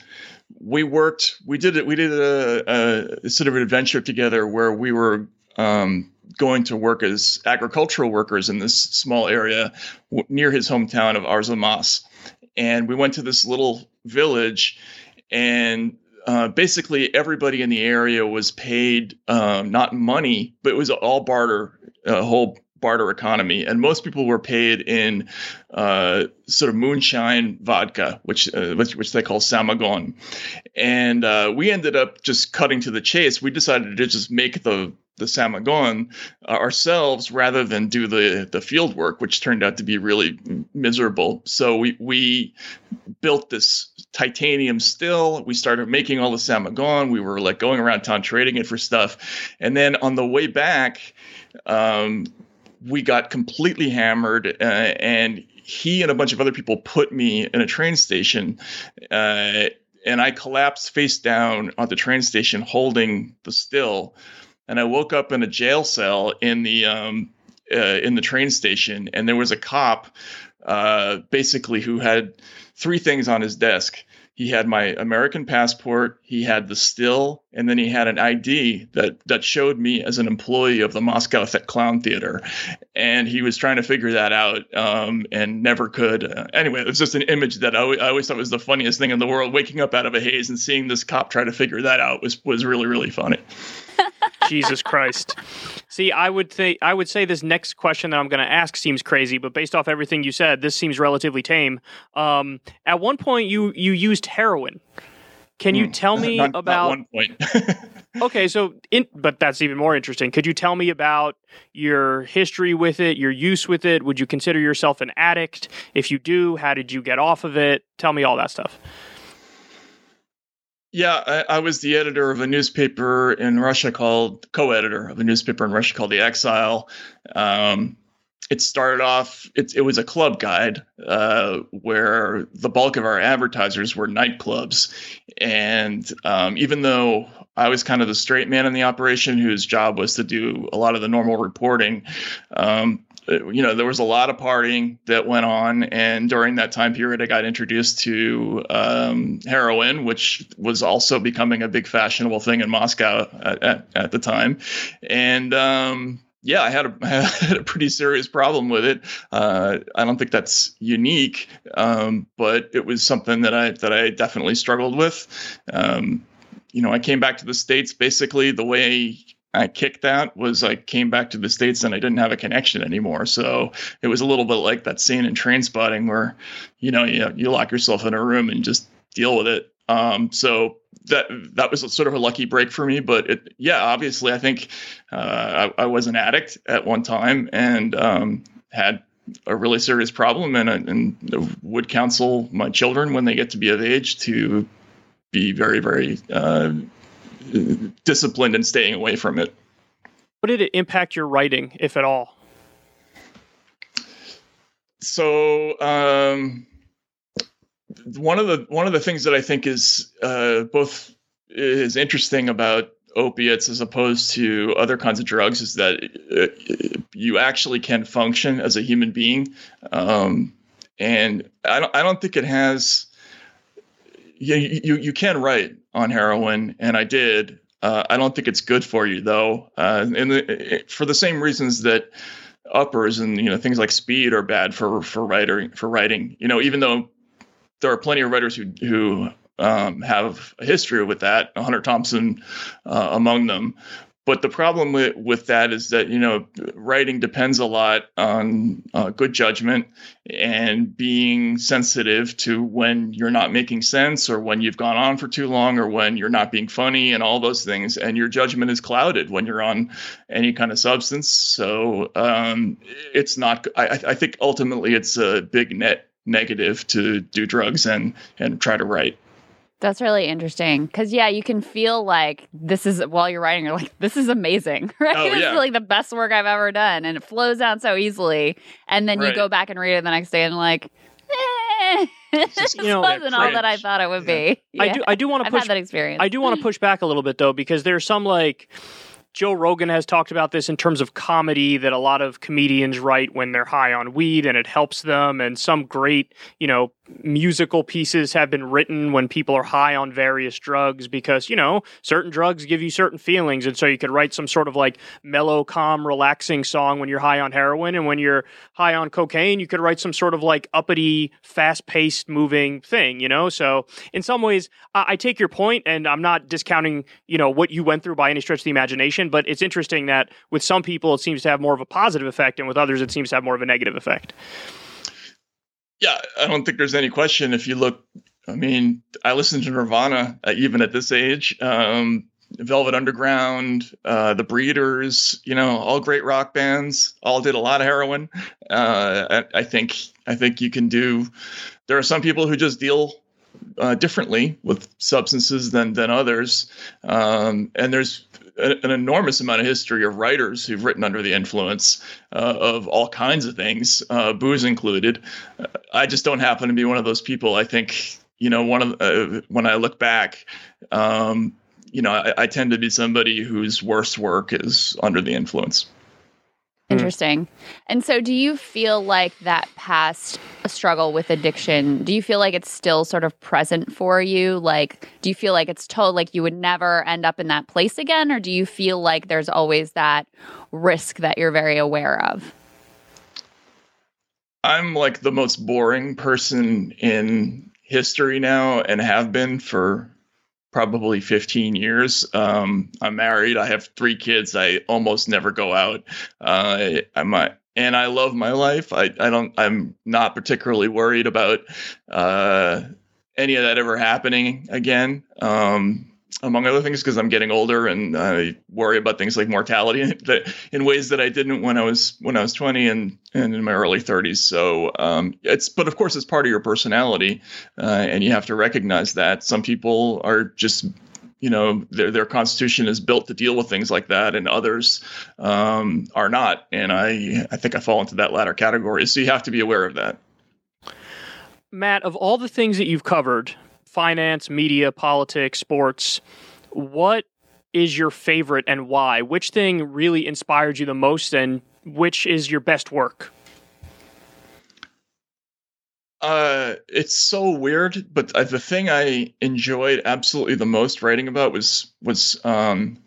we worked, we did it, we did a, a sort of an adventure together where we were um, going to work as agricultural workers in this small area w- near his hometown of Arzamas, and we went to this little village, and uh, basically everybody in the area was paid um, not money, but it was all barter, a whole barter economy, and most people were paid in uh, sort of moonshine vodka, which, uh, which which they call samogon, and uh, we ended up just cutting to the chase. We decided to just make the the samogon uh, ourselves rather than do the the field work, which turned out to be really miserable. So we we built this titanium still. We started making all the samogon. We were like going around town trading it for stuff, and then on the way back. Um, we got completely hammered, uh, and he and a bunch of other people put me in a train station. Uh, and I collapsed face down on the train station holding the still. And I woke up in a jail cell in the um, uh, in the train station, and there was a cop, uh, basically who had three things on his desk. He had my American passport, he had the still, and then he had an ID that that showed me as an employee of the Moscow Th- Clown Theater. And he was trying to figure that out um, and never could. Uh, anyway, it was just an image that I, always- I always thought was the funniest thing in the world. Waking up out of a haze and seeing this cop try to figure that out was was really really funny. Jesus Christ. See, I would think I would say this next question that I'm going to ask seems crazy, but based off everything you said, this seems relatively tame. Um, at one point, you you used heroin. Can you Hmm. tell me Not- not about one point? Okay, so in, but that's even more interesting. Could you tell me about your history with it, your use with it? Would you consider yourself an addict? If you do, how did you get off of it? Tell me all that stuff. Yeah, I, I was the editor of a newspaper in Russia called co-editor of a newspaper in Russia called The Exile. Um, it started off it, it was a club guide uh, where the bulk of our advertisers were nightclubs. And um, even though i was kind of the straight man in the operation whose job was to do a lot of the normal reporting um, you know there was a lot of partying that went on. And during that time period i got introduced to um, heroin which was also becoming a big fashionable thing in moscow at, at, at the time. And um, yeah, I had a, I had a pretty serious problem with it. Uh, I don't think that's unique, um, but it was something that I that I definitely struggled with. Um, you know, I came back to the states basically the way I kicked that was I came back to the states and I didn't have a connection anymore. So it was a little bit like that scene in Trainspotting where, you know, you you lock yourself in a room and just deal with it. Um, so that that was sort of a lucky break for me. But it, yeah, obviously, I think uh, I, I, was an addict at one time and um, had a really serious problem, and, and would counsel my children when they get to be of age to be very, very uh, disciplined and staying away from it. What did it impact your writing, if at all? So. Um, one of the one of the things that I think is uh, both is interesting about opiates as opposed to other kinds of drugs is that uh, you actually can function as a human being, um, and I don't I don't think it has. You you you can write on heroin, and I did. Uh, I don't think it's good for you though, uh, and the, for the same reasons that uppers and you know things like speed are bad for for writing for writing. You know, even though there are plenty of writers who who um, have a history with that. Hunter Thompson uh, among them. But the problem with, with that is that you know writing depends a lot on uh, good judgment and being sensitive to when you're not making sense or when you've gone on for too long or when you're not being funny and all those things. And your judgment is clouded when you're on any kind of substance. So um, it's not. I, I think ultimately it's a big net negative to do drugs and and try to write. That's really interesting because yeah, you can feel like this is while you're writing, you're like, this is amazing, right? Oh, this is like the best work I've ever done, and it flows out so easily. And then you go back and read it the next day, and like, eh, this you know, wasn't all that I thought it would Yeah. be. I do I do want to push that experience. I do want to push back a little bit though, because there's some like Joe Rogan has talked about this in terms of comedy that a lot of comedians write when they're high on weed and it helps them. And some great, you know, musical pieces have been written when people are high on various drugs because, you know, certain drugs give you certain feelings. And so you could write some sort of like mellow, calm, relaxing song when you're high on heroin. And when you're high on cocaine, you could write some sort of like uppity, fast paced, moving thing, you know? So in some ways, I, I take your point, and I'm not discounting, you know, what you went through by any stretch of the imagination. But it's interesting that with some people, it seems to have more of a positive effect, and with others, it seems to have more of a negative effect. Yeah, I don't think there's any question. If you look, I mean, I listened to Nirvana uh, even at this age. Um, Velvet Underground, uh, The Breeders, you know, all great rock bands, all did a lot of heroin. Uh, I, I think I think you can do. There are some people who just deal uh, differently with substances than than others, um, and there's a- an enormous amount of history of writers who've written under the influence uh, of all kinds of things, uh, booze included. Uh, I just don't happen to be one of those people. I think you know one of uh, when I look back. Um, you know, I, I tend to be somebody whose worst work is under the influence. Hmm. Interesting. And so, do you feel like that past struggle with addiction, do you feel like it's still sort of present for you? Like, do you feel like it's told like you would never end up in that place again? Or do you feel like there's always that risk that you're very aware of? I'm like the most boring person in history now and have been for probably 15 years. Um, I'm married. I have three kids. I almost never go out. Uh, I'm a, and I love my life. I, I don't. I'm not particularly worried about uh, any of that ever happening again. Um, among other things, because I'm getting older and I worry about things like mortality that in ways that I didn't when I was when I was 20 and and in my early 30s. So um, it's but of course it's part of your personality, uh, and you have to recognize that some people are just you know their their constitution is built to deal with things like that, and others um, are not. And I I think I fall into that latter category. So you have to be aware of that. Matt, of all the things that you've covered, finance, media, politics, sports, what is your favorite and why? Which thing really inspired you the most, and which is your best work? Uh, it's so weird, but uh, the thing I enjoyed absolutely the most writing about was was um,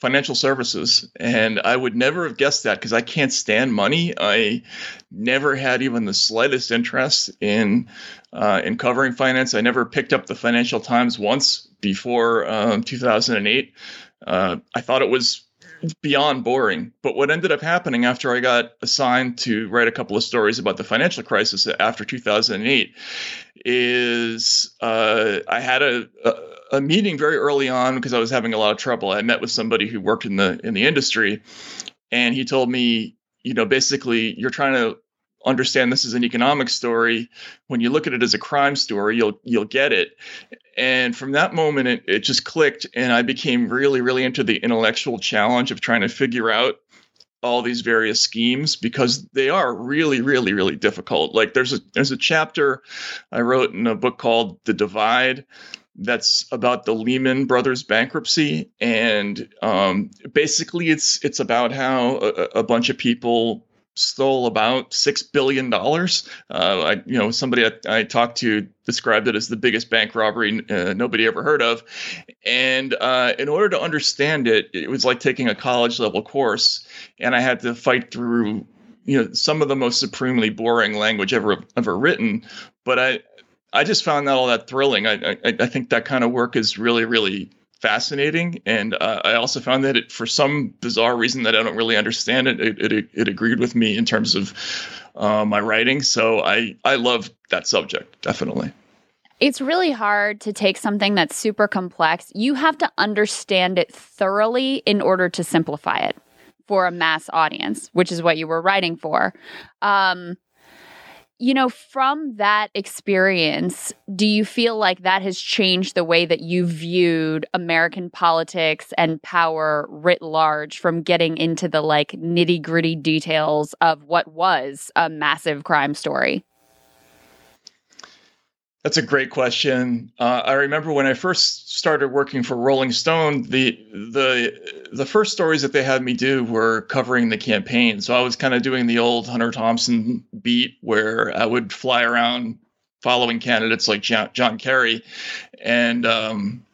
financial services, and I would never have guessed that because I can't stand money. I never had even the slightest interest in uh, in covering finance. I never picked up the Financial Times once before um, 2008. Uh, I thought it was beyond boring. But what ended up happening after I got assigned to write a couple of stories about the financial crisis after 2008 is uh, I had a, a, a meeting very early on because I was having a lot of trouble. I met with somebody who worked in the in the industry, and he told me, you know, basically you're trying to understand this as an economic story. When you look at it as a crime story you'll you'll get it. And from that moment it, it just clicked and i became really really into the intellectual challenge of trying to figure out all these various schemes because they are really really really difficult. Like there's a there's a chapter i wrote in a book called the divide that's about the Lehman Brothers bankruptcy, and um, basically, it's it's about how a, a bunch of people stole about six billion dollars. Uh, I, you know, somebody I, I, talked to described it as the biggest bank robbery uh, nobody ever heard of. And uh, in order to understand it, it was like taking a college level course, and I had to fight through, you know, some of the most supremely boring language ever ever written. But I. I just found that all that thrilling. I, I, I think that kind of work is really, really fascinating. And uh, I also found that it, for some bizarre reason that I don't really understand it, it, it, it agreed with me in terms of uh, my writing. So I, I love that subject, definitely. It's really hard to take something that's super complex. You have to understand it thoroughly in order to simplify it for a mass audience, which is what you were writing for. Um, you know, from that experience, do you feel like that has changed the way that you viewed American politics and power writ large from getting into the like nitty gritty details of what was a massive crime story? That's a great question. Uh, I remember when I first started working for Rolling Stone, the the the first stories that they had me do were covering the campaign. So I was kind of doing the old Hunter Thompson beat, where I would fly around following candidates like John, John Kerry, and um,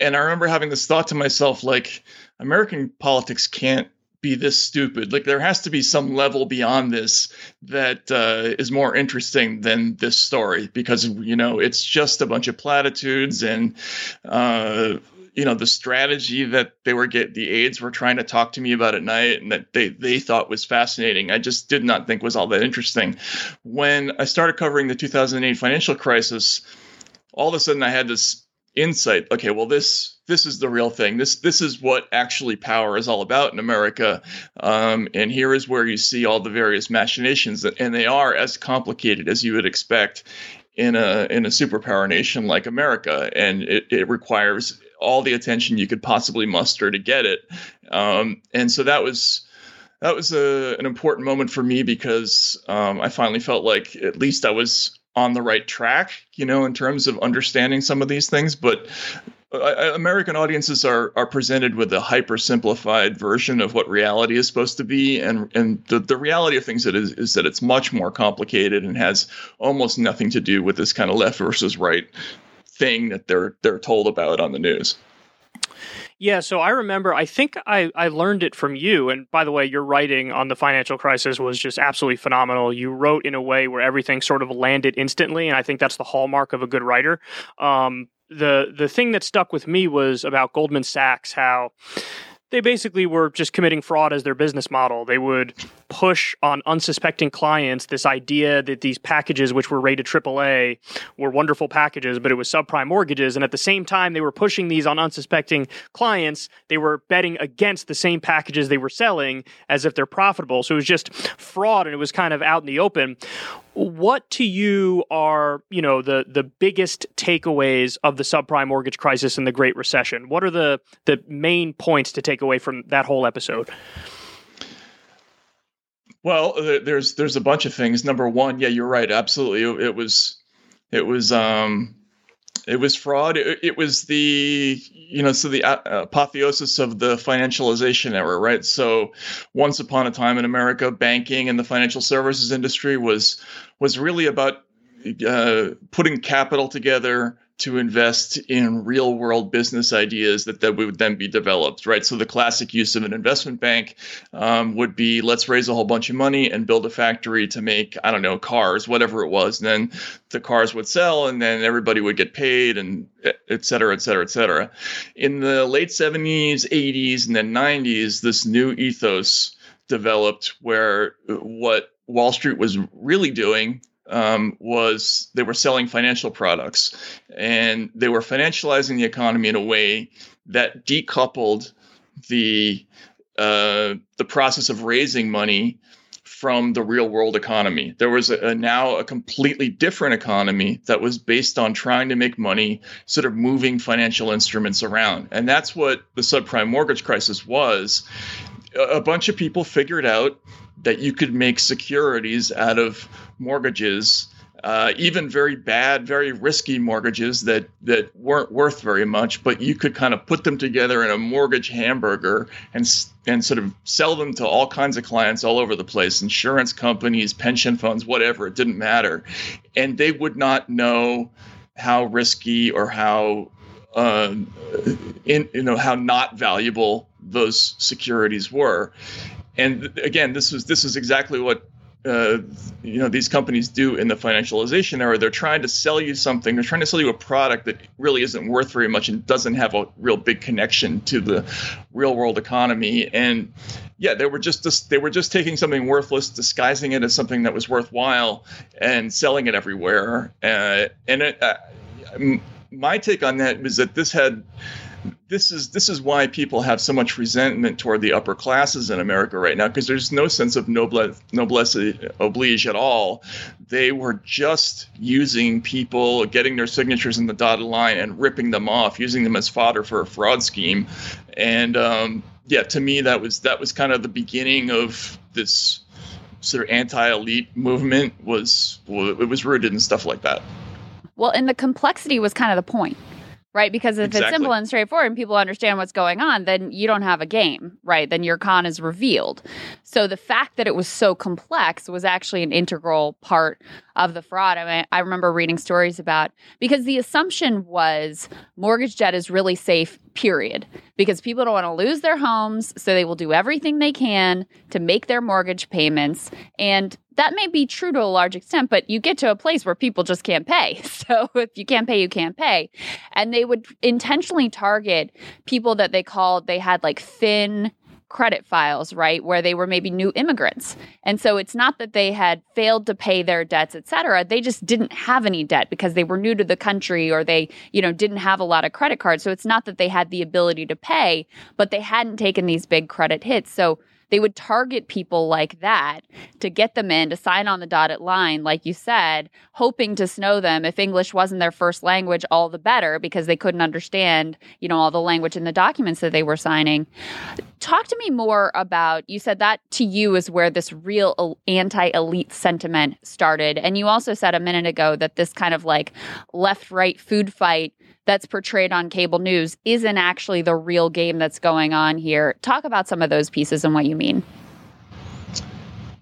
and I remember having this thought to myself, like American politics can't be this stupid. Like there has to be some level beyond this that uh, is more interesting than this story because you know it's just a bunch of platitudes and uh, you know the strategy that they were get the aides were trying to talk to me about at night and that they they thought was fascinating. I just did not think was all that interesting. When I started covering the 2008 financial crisis, all of a sudden I had this insight. Okay, well this this is the real thing. This this is what actually power is all about in America. Um, and here is where you see all the various machinations, and they are as complicated as you would expect in a in a superpower nation like America. And it, it requires all the attention you could possibly muster to get it. Um, and so that was that was a, an important moment for me because um, I finally felt like at least I was on the right track, you know, in terms of understanding some of these things. But American audiences are are presented with a hyper simplified version of what reality is supposed to be, and and the, the reality of things that is is that it's much more complicated and has almost nothing to do with this kind of left versus right thing that they're they're told about on the news. Yeah, so I remember, I think I, I learned it from you. And by the way, your writing on the financial crisis was just absolutely phenomenal. You wrote in a way where everything sort of landed instantly. And I think that's the hallmark of a good writer. Um, the the thing that stuck with me was about Goldman Sachs, how they basically were just committing fraud as their business model. They would push on unsuspecting clients this idea that these packages, which were rated AAA, were wonderful packages, but it was subprime mortgages. And at the same time, they were pushing these on unsuspecting clients. They were betting against the same packages they were selling as if they're profitable. So it was just fraud, and it was kind of out in the open. What to you are you know the the biggest takeaways of the subprime mortgage crisis and the Great Recession? What are the the main points to take away from that whole episode? Well, there's there's a bunch of things. Number one, yeah, you're right. Absolutely, it was it was um it was fraud. It, it was the you know so the apotheosis of the financialization era, right? So once upon a time in America, banking and the financial services industry was was really about uh, putting capital together to invest in real world business ideas that, that would then be developed, right? So the classic use of an investment bank um, would be let's raise a whole bunch of money and build a factory to make, I don't know, cars, whatever it was. And then the cars would sell and then everybody would get paid and et cetera, et cetera, et cetera. In the late 70s, 80s, and then 90s, this new ethos developed where what Wall Street was really doing um, was they were selling financial products and they were financializing the economy in a way that decoupled the uh, the process of raising money from the real world economy. There was a, a, now a completely different economy that was based on trying to make money, sort of moving financial instruments around. And that's what the subprime mortgage crisis was. A, a bunch of people figured out that you could make securities out of mortgages, uh, even very bad, very risky mortgages that that weren't worth very much, but you could kind of put them together in a mortgage hamburger and and sort of sell them to all kinds of clients all over the place, insurance companies, pension funds, whatever. It didn't matter, and they would not know how risky or how uh, in you know how not valuable those securities were and again, this is this is exactly what uh, you know these companies do in the financialization era. They're trying to sell you something. They're trying to sell you a product that really isn't worth very much and doesn't have a real big connection to the real world economy. And yeah, they were just they were just taking something worthless, disguising it as something that was worthwhile, and selling it everywhere. Uh, and it, uh, my take on that was that this had this is this is why people have so much resentment toward the upper classes in America right now because there's no sense of noblesse, noblesse oblige at all. They were just using people, getting their signatures in the dotted line and ripping them off, using them as fodder for a fraud scheme. And um, yeah, to me that was that was kind of the beginning of this sort of anti-elite movement. Was well, it was rooted in stuff like that. Well, and the complexity was kind of the point right? Because if exactly. it's simple and straightforward and people understand what's going on, then you don't have a game, right? Then your con is revealed. So the fact that it was so complex was actually an integral part of the fraud. I mean, I remember reading stories about because the assumption was mortgage debt is really safe, period, because people don't want to lose their homes, so they will do everything they can to make their mortgage payments. And that may be true to a large extent, but you get to a place where people just can't pay. So if you can't pay, you can't pay. And they would intentionally target people that they called, they had like thin credit files, right, where they were maybe new immigrants. And so it's not that they had failed to pay their debts, et cetera. They just didn't have any debt because they were new to the country or they, you know, didn't have a lot of credit cards. So it's not that they had the ability to pay, but they hadn't taken these big credit hits. So they would target people like that to get them in to sign on the dotted line, like you said, hoping to snow them. If English wasn't their first language, all the better because they couldn't understand, you know, all the language in the documents that they were signing. Talk to me more about you said that to you is where this real anti elite sentiment started. And you also said a minute ago that this kind of like left right food fight that's portrayed on cable news isn't actually the real game that's going on here. Talk about some of those pieces and what you mean.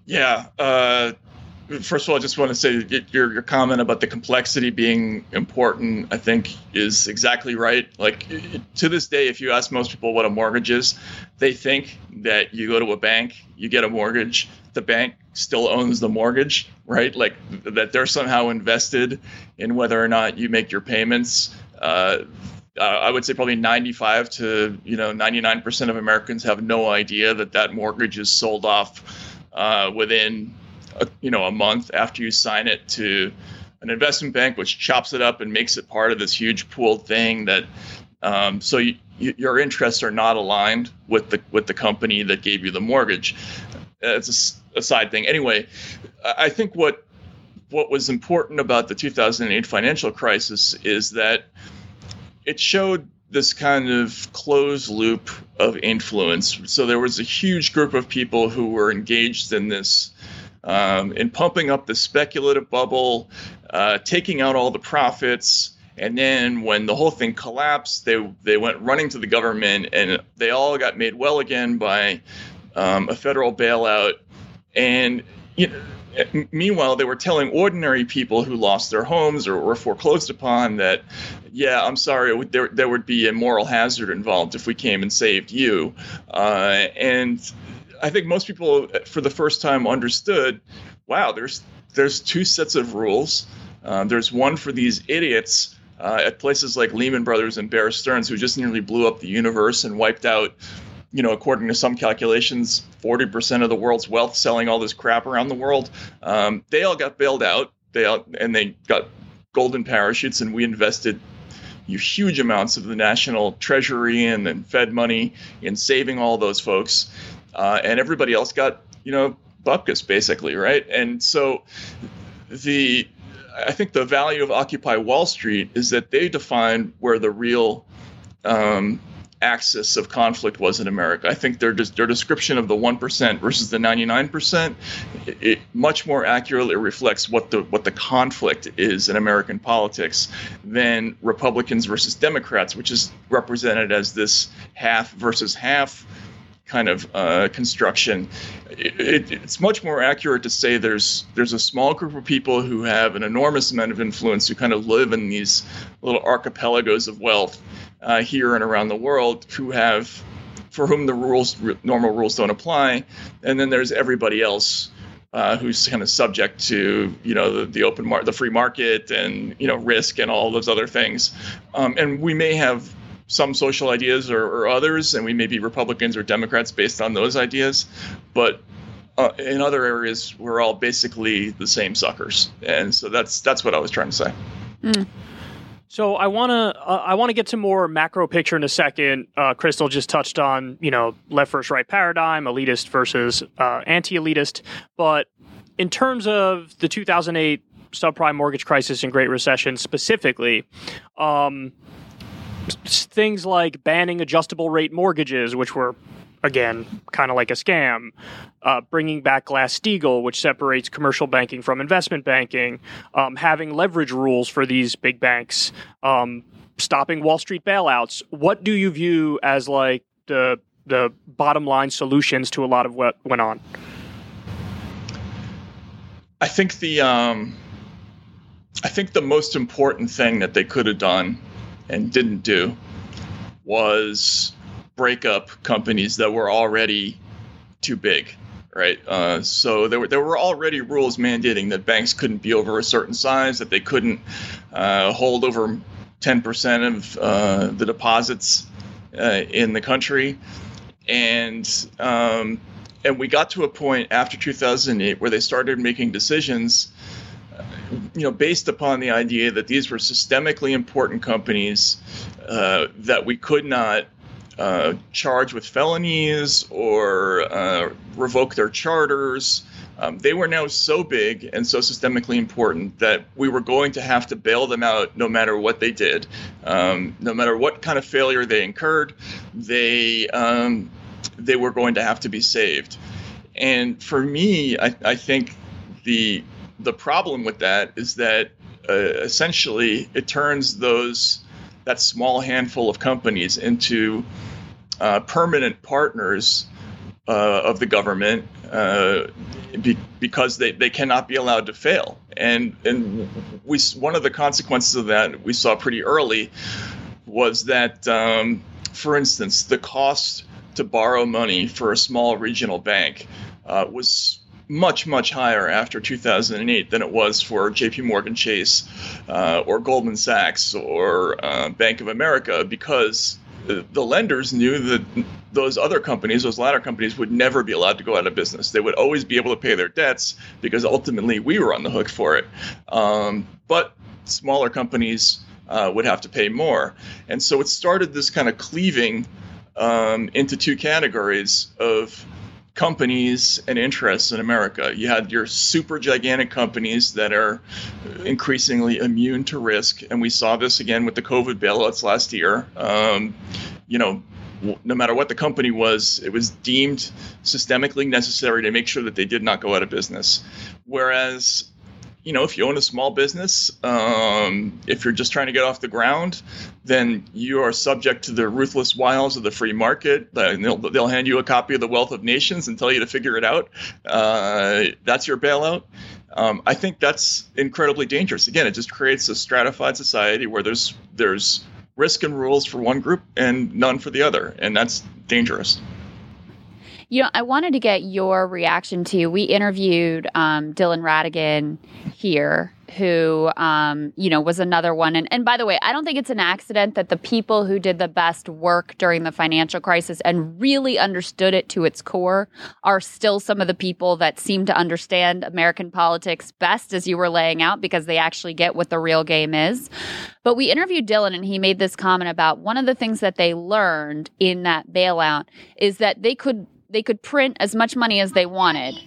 Yeah. Uh, first of all, I just want to say your, your comment about the complexity being important, I think, is exactly right. Like, to this day, if you ask most people what a mortgage is, they think that you go to a bank, you get a mortgage, the bank still owns the mortgage, right? Like, that they're somehow invested in whether or not you make your payments uh, uh, I would say probably 95 to you know 99% of Americans have no idea that that mortgage is sold off uh, within a, you know a month after you sign it to an investment bank, which chops it up and makes it part of this huge pooled thing. That um, so you, you, your interests are not aligned with the with the company that gave you the mortgage. It's a, a side thing. Anyway, I think what what was important about the 2008 financial crisis is that it showed this kind of closed loop of influence. So there was a huge group of people who were engaged in this, um, in pumping up the speculative bubble, uh, taking out all the profits. And then when the whole thing collapsed, they they went running to the government, and they all got made well again by um, a federal bailout. And you know, meanwhile, they were telling ordinary people who lost their homes or were foreclosed upon that, yeah, I'm sorry, would, there, there would be a moral hazard involved if we came and saved you. Uh, and I think most people, for the first time, understood, wow, there's there's two sets of rules. Uh, there's one for these idiots uh, at places like Lehman Brothers and Bear Stearns who just nearly blew up the universe and wiped out you know, according to some calculations, 40% of the world's wealth selling all this crap around the world. Um, they all got bailed out. They all, and they got golden parachutes, and we invested huge amounts of the national treasury and, and Fed money in saving all those folks. Uh, and everybody else got, you know, bupkis basically, right? And so the I think the value of Occupy Wall Street is that they define where the real um, axis of conflict was in America. I think their their description of the one percent versus the ninety nine percent, it much more accurately reflects what the what the conflict is in American politics than Republicans versus Democrats, which is represented as this half versus half kind of uh, construction. It, it, it's much more accurate to say there's there's a small group of people who have an enormous amount of influence who kind of live in these little archipelagos of wealth uh, here and around the world who have for whom the rules normal rules don't apply, and then there's everybody else. Uh, who's kind of subject to you know the, the open market, the free market, and you know risk and all those other things, um, and we may have some social ideas or, or, others, and we may be Republicans or Democrats based on those ideas. But uh, in other areas, we're all basically the same suckers, and so that's that's what I was trying to say. Mm. So I want to uh, I want to get to more macro picture in a second. Uh, Krystal just touched on you know left versus right paradigm, elitist versus uh, anti-elitist, but in terms of the 2008 subprime mortgage crisis and Great Recession specifically, um, things like banning adjustable rate mortgages, which were again kind of like a scam, uh, bringing back Glass Steagall, which separates commercial banking from investment banking, um, having leverage rules for these big banks, um, stopping Wall Street bailouts. What do you view as like the the bottom line solutions to a lot of what went on? I think the um, I think the most important thing that they could have done and didn't do was break up companies that were already too big right? Uh, so there were there were already rules mandating that banks couldn't be over a certain size, that they couldn't uh, hold over 10% of uh, the deposits uh, in the country, and um, and we got to a point after 2008 where they started making decisions you know, based upon the idea that these were systemically important companies uh, that we could not uh, charge with felonies or uh, revoke their charters. Um, they were now so big and so systemically important that we were going to have to bail them out no matter what they did, um, no matter what kind of failure they incurred. They um, they were going to have to be saved. And for me, I, I think the the problem with that is that uh, essentially it turns those that small handful of companies into uh, permanent partners uh, of the government uh, be, because they, they cannot be allowed to fail. And and we one of the consequences of that we saw pretty early was that, um, for instance, the cost to borrow money for a small regional bank uh, was much much higher after 2008 than it was for J.P. Morgan Chase uh, or Goldman Sachs or uh, Bank of America because the lenders knew that those other companies, those latter companies, would never be allowed to go out of business. They would always be able to pay their debts because ultimately we were on the hook for it. Um, but smaller companies uh, would have to pay more. And so it started this kind of cleaving um, into two categories of companies and interests in America. You had your super gigantic companies that are increasingly immune to risk, and we saw this again with the COVID bailouts last year. Um, you know, no matter what the company was, it was deemed systemically necessary to make sure that they did not go out of business. Whereas you know, if you own a small business, um, if you're just trying to get off the ground, then you are subject to the ruthless wiles of the free market. They'll, they'll hand you a copy of the Wealth of Nations and tell you to figure it out. Uh, that's your bailout. Um, I think that's incredibly dangerous. Again, it just creates a stratified society where there's there's risk and rules for one group and none for the other, and that's dangerous. You know, I wanted to get your reaction to. We interviewed um, Dylan Ratigan here, who, um, you know, was another one. And, and by the way, I don't think it's an accident that the people who did the best work during the financial crisis and really understood it to its core are still some of the people that seem to understand American politics best, as you were laying out, because they actually get what the real game is. But we interviewed Dylan, and he made this comment about one of the things that they learned in that bailout is that they could they could print as much money as they wanted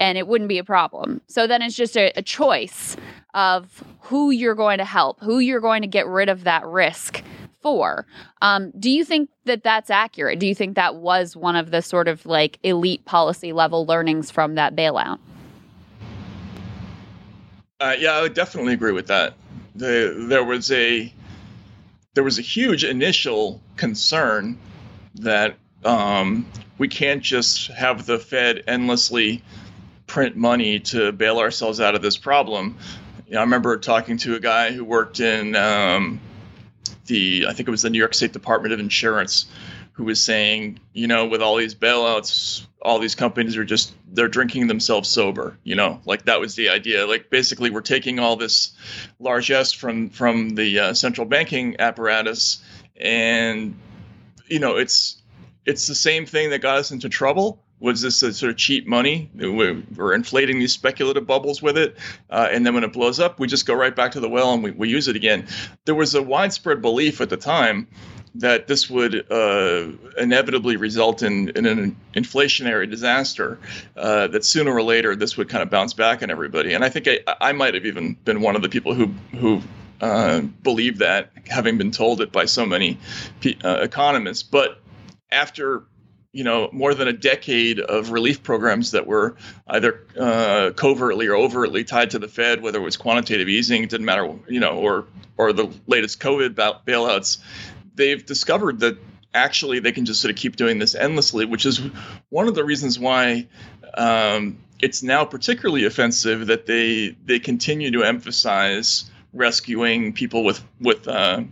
and it wouldn't be a problem. So then it's just a, a, choice of who you're going to help, who you're going to get rid of that risk for. Um, do you think that that's accurate? Do you think that was one of the sort of like elite policy level learnings from that bailout? Uh, yeah, I would definitely agree with that. The, there was a there was a huge initial concern that um, we can't just have the Fed endlessly print money to bail ourselves out of this problem. You know, I remember talking to a guy who worked in um, the, I think it was the New York State Department of Insurance, who was saying, you know, with all these bailouts, all these companies are just they're drinking themselves sober. You know, like that was the idea. Like basically, we're taking all this largesse from from the uh, central banking apparatus, and you know, it's it's the same thing that got us into trouble was this a sort of cheap money? We're inflating these speculative bubbles with it, uh, and then when it blows up, we just go right back to the well and we, we use it again. There was a widespread belief at the time that this would uh, inevitably result in, in, an inflationary disaster. Uh, that sooner or later this would kind of bounce back on everybody, and I think I, I might have even been one of the people who who uh, believed that, having been told it by so many uh, economists, but after you know more than a decade of relief programs that were either uh, covertly or overtly tied to the Fed, whether it was quantitative easing, it didn't matter, you know, or or the latest COVID bailouts, they've discovered that actually they can just sort of keep doing this endlessly, which is one of the reasons why um, it's now particularly offensive that they they continue to emphasize rescuing people with with uh,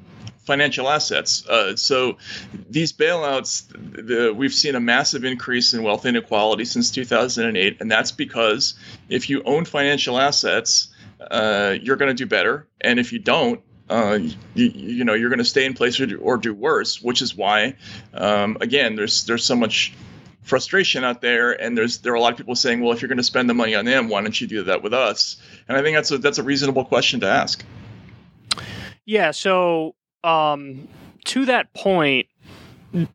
financial assets. Uh, so these bailouts, the, we've seen a massive increase in wealth inequality since 2008, and that's because if you own financial assets, uh, you're going to do better, and if you don't, uh, you, you, know you're going to stay in place or do, or do worse. Which is why, um, again, there's there's so much frustration out there, and there's there are a lot of people saying, well, if you're going to spend the money on them, why don't you do that with us? And I think that's a that's a reasonable question to ask. Yeah. So um, to that point,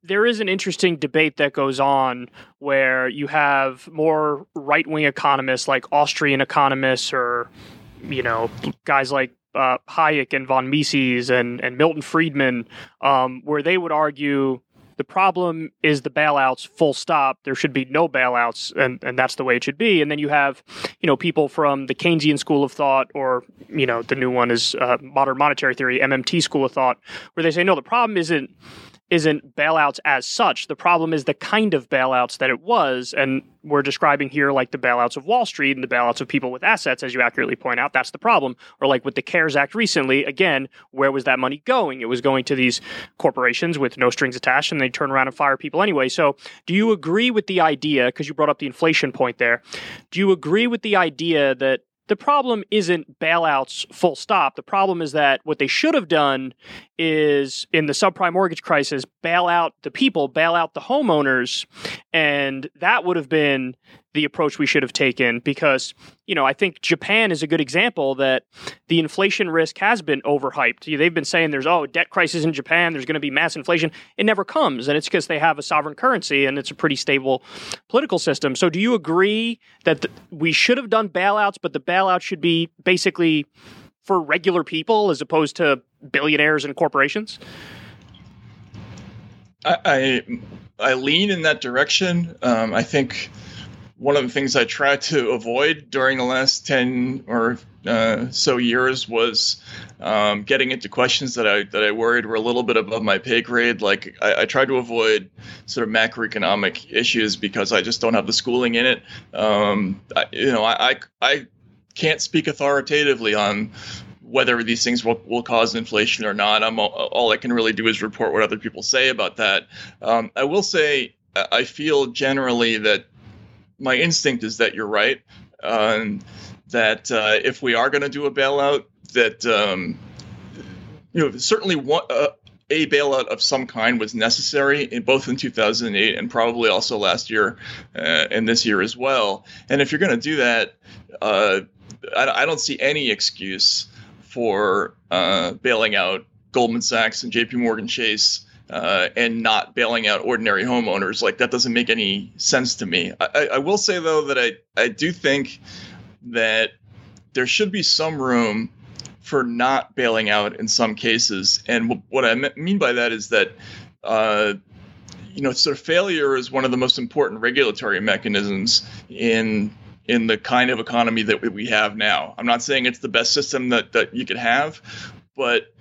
there is an interesting debate that goes on where you have more right wing economists like Austrian economists or, you know, guys like uh, Hayek and von Mises and, and Milton Friedman, um, where they would argue the problem is the bailouts, full stop. There should be no bailouts, and, and that's the way it should be. And then you have, you know, people from the Keynesian school of thought, or, you know, the new one is uh, modern monetary theory, MMT school of thought, where they say, no, the problem isn't isn't bailouts as such. The problem is the kind of bailouts that it was. And we're describing here like the bailouts of Wall Street and the bailouts of people with assets, as you accurately point out. That's the problem. Or like with the CARES Act recently, again, where was that money going? It was going to these corporations with no strings attached and they turn around and fire people anyway. So do you agree with the idea, because you brought up the inflation point there, do you agree with the idea that the problem isn't bailouts full stop. The problem is that what they should have done is in the subprime mortgage crisis, bail out the people, bail out the homeowners. And that would have been the approach we should have taken because, you know, I think Japan is a good example that the inflation risk has been overhyped. They've been saying there's, oh, debt crisis in Japan, there's going to be mass inflation. It never comes. And it's because they have a sovereign currency and it's a pretty stable political system. So do you agree that th- we should have done bailouts, but the bailout should be basically for regular people as opposed to billionaires and corporations? I, I, I lean in that direction. Um, I think one of the things I tried to avoid during the last 10 or uh, so years was um, getting into questions that I that I worried were a little bit above my pay grade. Like I, I tried to avoid sort of macroeconomic issues because I just don't have the schooling in it. Um, I, you know, I, I I can't speak authoritatively on whether these things will, will cause inflation or not. I'm all, all I can really do is report what other people say about that. Um, I will say I feel generally that my instinct is that you're right. Um, that uh, if we are going to do a bailout, that um, you know certainly one, uh, a bailout of some kind was necessary in both in 2008 and probably also last year uh, and this year as well. And if you're going to do that, uh, I, I, don't see any excuse for uh, bailing out Goldman Sachs and J.P. Morgan Chase uh, and not bailing out ordinary homeowners. Like that doesn't make any sense to me. I, I will say though that I I do think that there should be some room for not bailing out in some cases. And what I mean by that is that. Uh, you know, sort of failure is one of the most important regulatory mechanisms in in the kind of economy that we have now. I'm not saying it's the best system that that you could have, but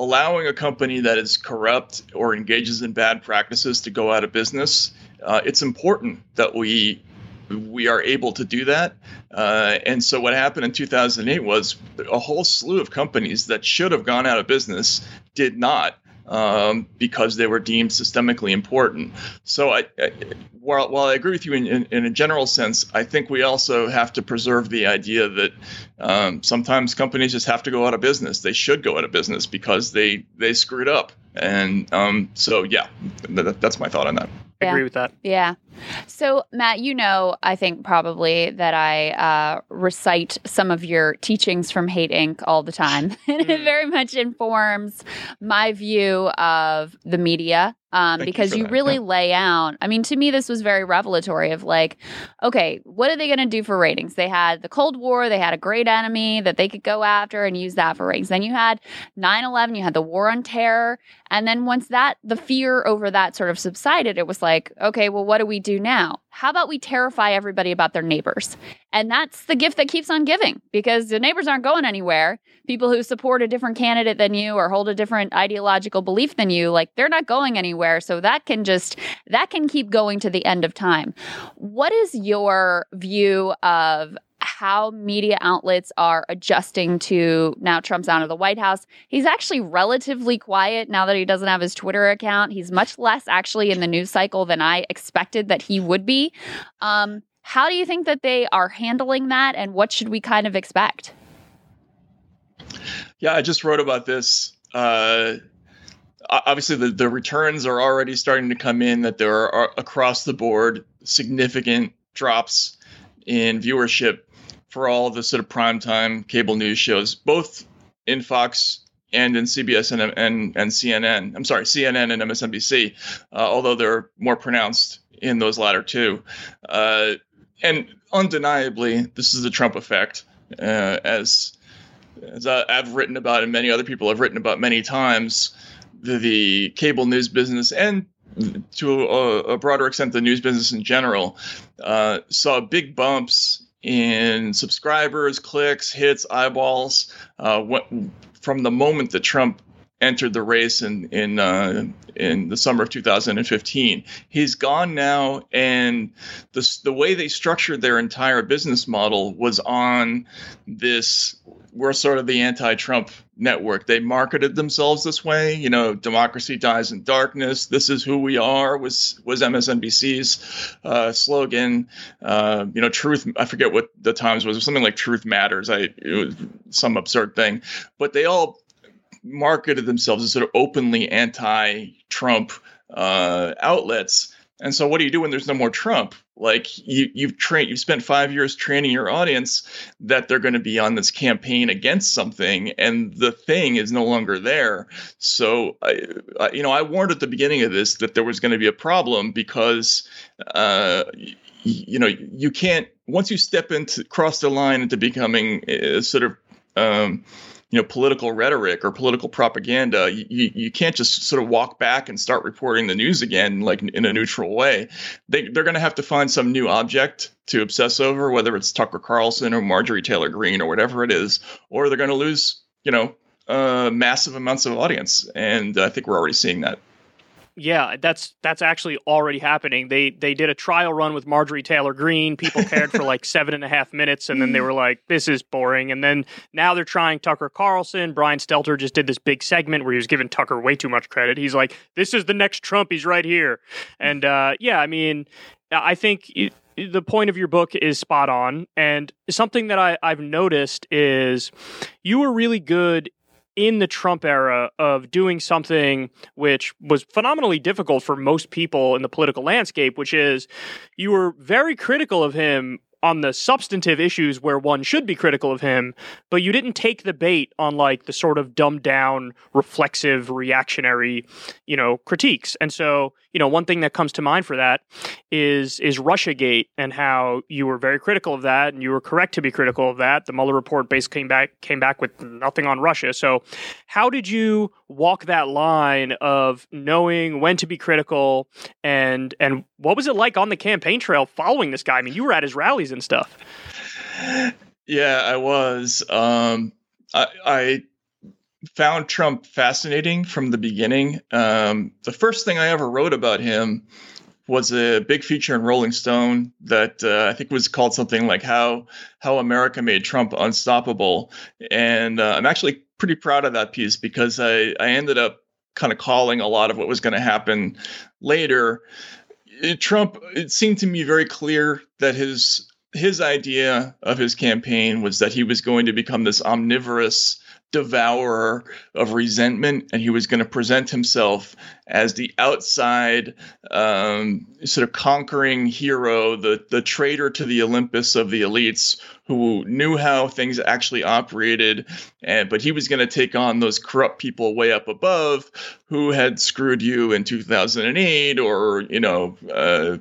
allowing a company that is corrupt or engages in bad practices to go out of business, uh, it's important that we we are able to do that. Uh, and so what happened in 2008 was a whole slew of companies that should have gone out of business did not um, because they were deemed systemically important. So, I, I, while, while I agree with you in, in, in, a general sense, I think we also have to preserve the idea that um, sometimes companies just have to go out of business. They should go out of business because they they screwed up. And um, so, yeah, that, that's my thought on that. I agree with that. Yeah. So, Matt, you know, I think probably that I uh, recite some of your teachings from Hate Inc. all the time. and it mm. very much informs my view of the media um, because you, you really yeah. lay out. I mean, to me, this was very revelatory of like, okay, what are they going to do for ratings? They had the Cold War, they had a great enemy that they could go after and use that for ratings. Then you had 9 11, you had the war on terror. And then once that, the fear over that sort of subsided, it was like, okay, well, what do we do now? How about we terrify everybody about their neighbors? And that's the gift that keeps on giving because the neighbors aren't going anywhere. People who support a different candidate than you or hold a different ideological belief than you, like they're not going anywhere. So that can just, that can keep going to the end of time. What is your view of how media outlets are adjusting to now Trump's out of the White House. He's actually relatively quiet now that he doesn't have his Twitter account. He's much less actually in the news cycle than I expected that he would be. Um, how do you think that they are handling that, and what should we kind of expect? Yeah, I just wrote about this. Uh, obviously, the, the returns are already starting to come in, that there are across the board significant drops in viewership for all the sort of primetime cable news shows, both in Fox and in CBS and, and, and CNN. I'm sorry, CNN and MSNBC, uh, although they're more pronounced in those latter two. Uh, and undeniably, this is the Trump effect, uh, as as I've written about and many other people have written about many times. The, the cable news business and to a, a, broader extent the news business in general uh, saw big bumps in subscribers, clicks, hits, eyeballs uh, from the moment that Trump entered the race in in uh, in the summer of 2015. He's gone now, and the the way they structured their entire business model was on this. We're sort of the anti-Trump network. They marketed themselves this way. You know, democracy dies in darkness. This is who we are. Was was MSNBC's uh, slogan. Uh, you know, truth. I forget what the Times was. Something like "Truth Matters." I it was some absurd thing, but they all marketed themselves as sort of openly anti-Trump uh, outlets. And so, what do you do when there's no more Trump? Like you, you've trained, you've spent five years training your audience that they're going to be on this campaign against something, and the thing is no longer there. So, I, I you know, I warned at the beginning of this that there was going to be a problem because, uh, you know, you can't once you step into cross the line into becoming a sort of um, you know political rhetoric or political propaganda you, you can't just sort of walk back and start reporting the news again like in a neutral way. They, they're going to have to find some new object to obsess over whether it's tucker carlson or marjorie taylor greene or whatever it is or they're going to lose you know uh, massive amounts of audience. And i think we're already seeing that yeah, that's that's actually already happening. They they did a trial run with Marjorie Taylor Greene. People cared for like seven and a half minutes, and then they were like, "This is boring." And then now they're trying Tucker Carlson. Brian Stelter just did this big segment where he was giving Tucker way too much credit. He's like, "This is the next Trump. He's right here." And uh, yeah, I mean, I think. It, the point of your book is spot on. And something that I, I've noticed is you were really good in the Trump era of doing something which was phenomenally difficult for most people in the political landscape, which is you were very critical of him on the substantive issues where one should be critical of him, but you didn't take the bait on like the sort of dumbed down, reflexive, reactionary, you know, critiques. And so, you know, one thing that comes to mind for that is is RussiaGate and how you were very critical of that, and you were correct to be critical of that. The Mueller report basically came back came back with nothing on Russia. So, how did you walk that line of knowing when to be critical and and what was it like on the campaign trail following this guy? I mean, you were at his rallies and stuff. Yeah, I was. Um, I, I found Trump fascinating from the beginning. Um, the first thing I ever wrote about him was a big feature in Rolling Stone that uh, I think was called something like "How How America Made Trump Unstoppable," and uh, I'm actually pretty proud of that piece because I I ended up kind of calling a lot of what was going to happen later. It, Trump, it seemed to me very clear that his his idea of his campaign was that he was going to become this omnivorous devourer of resentment, and he was going to present himself as the outside, um, sort of conquering hero, the the traitor to the Olympus of the elites, who knew how things actually operated, and but he was going to take on those corrupt people way up above, who had screwed you in 2008, or you know. Uh,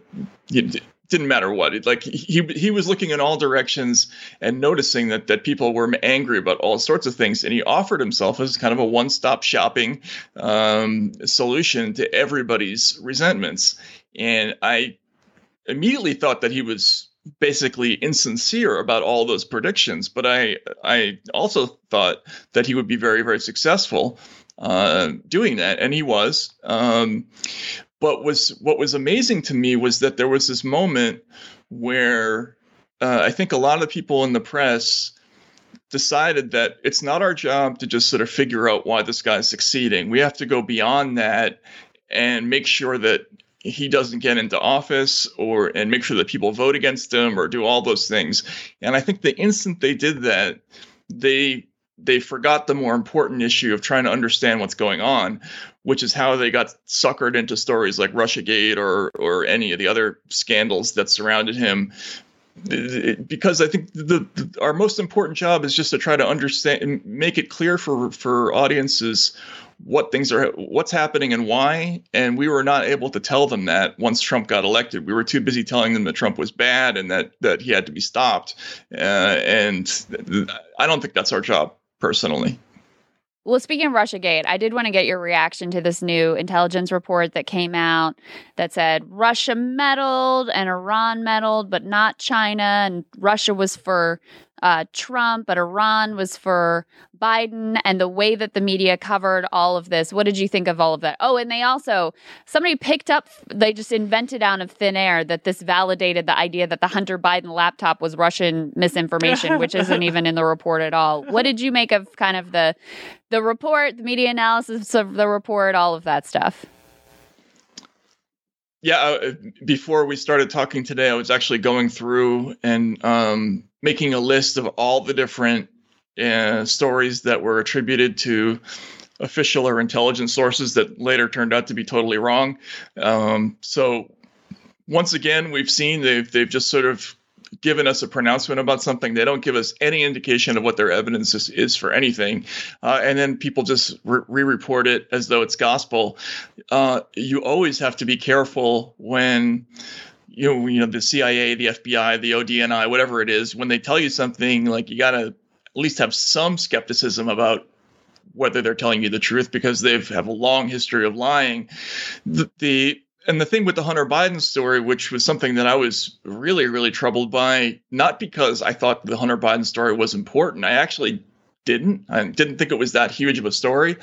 didn't matter what. It, like he he was looking in all directions and noticing that that people were angry about all sorts of things, and he offered himself as kind of a one-stop shopping um, solution to everybody's resentments. And I immediately thought that he was basically insincere about all those predictions, but I I also thought that he would be very very successful uh, doing that, and he was. Um, but was what was amazing to me was that there was this moment where uh, I think a lot of people in the press decided that it's not our job to just sort of figure out why this guy's succeeding. We have to go beyond that and make sure that he doesn't get into office or and make sure that people vote against him or do all those things. And I think the instant they did that, they they forgot the more important issue of trying to understand what's going on, which is how they got suckered into stories like Russiagate or or any of the other scandals that surrounded him. Because I think the, the, our most important job is just to try to understand and make it clear for for audiences what things are what's happening and why and we were not able to tell them that once Trump got elected we were too busy telling them that Trump was bad and that that he had to be stopped uh, and I don't think that's our job personally. Well, speaking of Russiagate, I did want to get your reaction to this new intelligence report that came out that said Russia meddled and Iran meddled, but not China. And Russia was for uh, Trump, but Iran was for Biden, and the way that the media covered all of this. What did you think of all of that? Oh, and they also, somebody picked up, they just invented out of thin air that this validated the idea that the Hunter Biden laptop was Russian misinformation, which isn't even in the report at all. What did you make of kind of the the report, the media analysis of the report, all of that stuff? Yeah, uh, before we started talking today, I was actually going through and um, making a list of all the different uh, stories that were attributed to official or intelligence sources that later turned out to be totally wrong. Um, so once again, we've seen they've they've just sort of given us a pronouncement about something. They don't give us any indication of what their evidence is, is for anything, uh, and then people just re-report it as though it's gospel. Uh, you always have to be careful when you know, you know the CIA, the FBI, the ODNI, whatever it is, when they tell you something, like you got to at least have some skepticism about whether they're telling you the truth because they've have a long history of lying. The, the and the thing with the Hunter Biden story, which was something that I was really, really troubled by, not because I thought the Hunter Biden story was important. I actually didn't. I didn't think it was that huge of a story,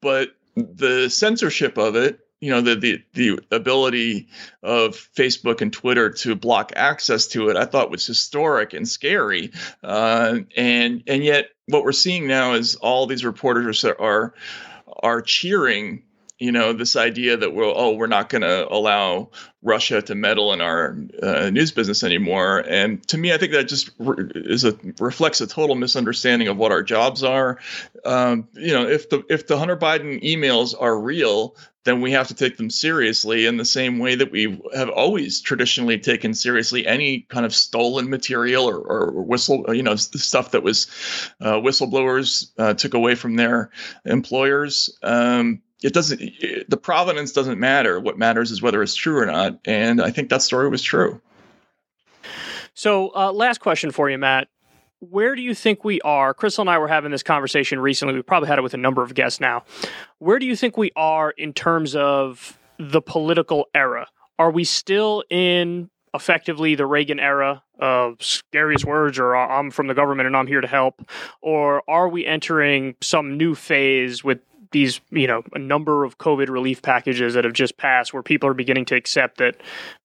but the censorship of it you know the the the ability of Facebook and Twitter to block access to it, I thought was historic and scary. Uh, and and yet, what we're seeing now is all these reporters are are, cheering you know this idea that we're oh we're not going to allow Russia to meddle in our uh, news business anymore and to me I think that just re- is a reflects a total misunderstanding of what our jobs are um, you know if the if the Hunter Biden emails are real then we have to take them seriously in the same way that we have always traditionally taken seriously any kind of stolen material or, or whistle, you know, stuff that was uh, whistleblowers uh, took away from their employers. Um, it doesn't the provenance doesn't matter. What matters is whether it's true or not. And i think that story was true. So uh, last question for you matt where do you think we are? Krystal and i were having this conversation recently. We probably had it with a number of guests now. Where do you think we are in terms of the political era? Are we still in effectively the reagan era of scariest words or i'm from the government and i'm here to help or are we entering some new phase with these, you know, a number of COVID relief packages that have just passed where people are beginning to accept that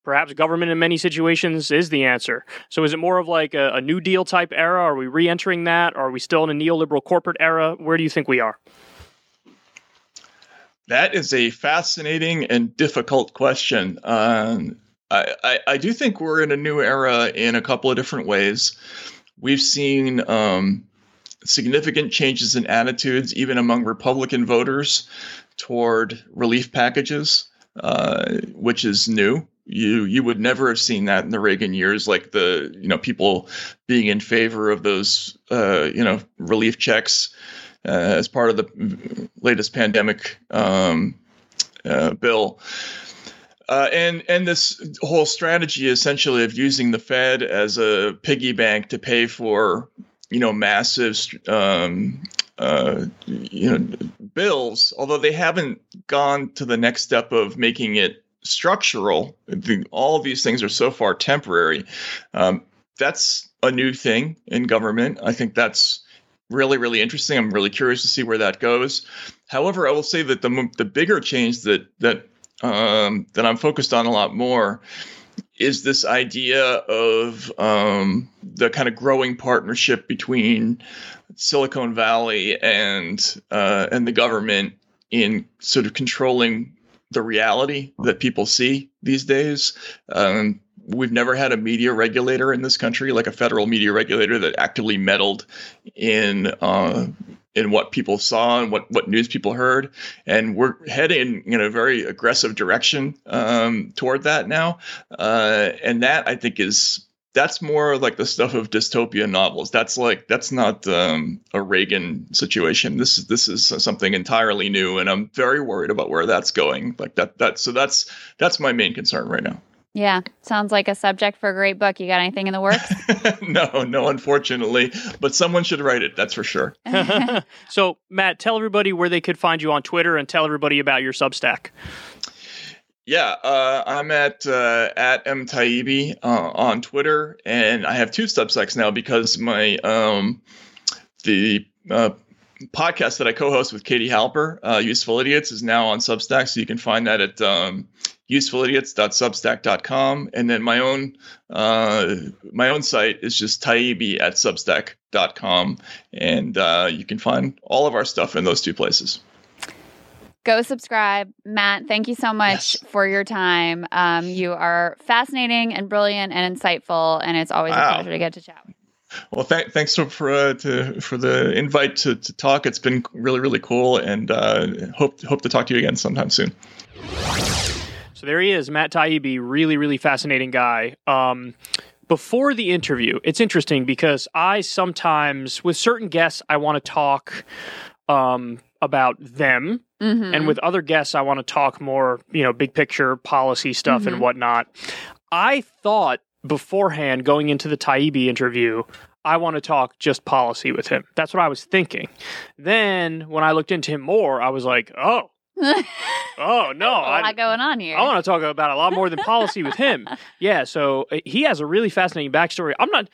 perhaps government in many situations is the answer. So is it more of like a, a New Deal type era? Are we re entering that? Are we still in a neoliberal corporate era? Where do you think we are? That is a fascinating and difficult question. Um, I, I, I, do think we're in a new era in a couple of different ways. We've seen um, significant changes in attitudes, even among Republican voters, toward relief packages, uh, which is new. You you would never have seen that in the Reagan years, like the you know people being in favor of those uh, you know relief checks uh, as part of the latest pandemic um, uh, bill. Uh, and and this whole strategy essentially of using the Fed as a piggy bank to pay for you know massive um, uh, you know bills, although they haven't gone to the next step of making it structural. The, all of these things are so far temporary. Um, that's a new thing in government. I think that's really really interesting. I'm really curious to see where that goes. However, I will say that the the bigger change that that um, that I'm focused on a lot more is this idea of um, the kind of growing partnership between Silicon Valley and uh, and the government in sort of controlling the reality that people see these days. Um, we've never had a media regulator in this country, like a federal media regulator that actively meddled in uh, in what people saw and what what news people heard, and we're heading in a very aggressive direction um, toward that now, uh, and that I think is that's more like the stuff of dystopian novels. That's like that's not um, a Reagan situation. This is this is something entirely new, and I'm very worried about where that's going. Like that that so that's that's my main concern right now. Yeah, sounds like a subject for a great book. You got anything in the works? no, no, unfortunately, but someone should write it. That's for sure. so, Matt, tell everybody where they could find you on Twitter and tell everybody about your Substack. Yeah, uh, I'm at uh, at m Taibbi uh, on Twitter, and I have two Substacks now because my um, the uh, podcast that I co-host with Katie Halper, uh, Useful Idiots, is now on Substack, so you can find that at um, usefulidiots.substack.com, and then my own uh, my own site is just Taibbi at substack.com, and uh, you can find all of our stuff in those two places go subscribe. Matt, thank you so much yes. for your time. Um, you are fascinating and brilliant and insightful, and it's always wow. a pleasure to get to chat. Well, th- thanks for for, uh, to, for the invite to, to talk. It's been really really cool, and uh, hope hope to talk to you again sometime soon. So there he is, Matt Taibbi, really really fascinating guy. Um, before the interview, it's interesting because I sometimes, with certain guests, I want to talk um, about them. Mm-hmm. And with other guests, I want to talk more, you know, big picture policy stuff mm-hmm. and whatnot. I thought beforehand going into the Taibbi interview, I want to talk just policy with him. That's what I was thinking. Then when I looked into him more, I was like, oh, oh no, a lot I, going on here. I want to talk about a lot more than policy with him. Yeah, so uh, he has a really fascinating backstory. I'm not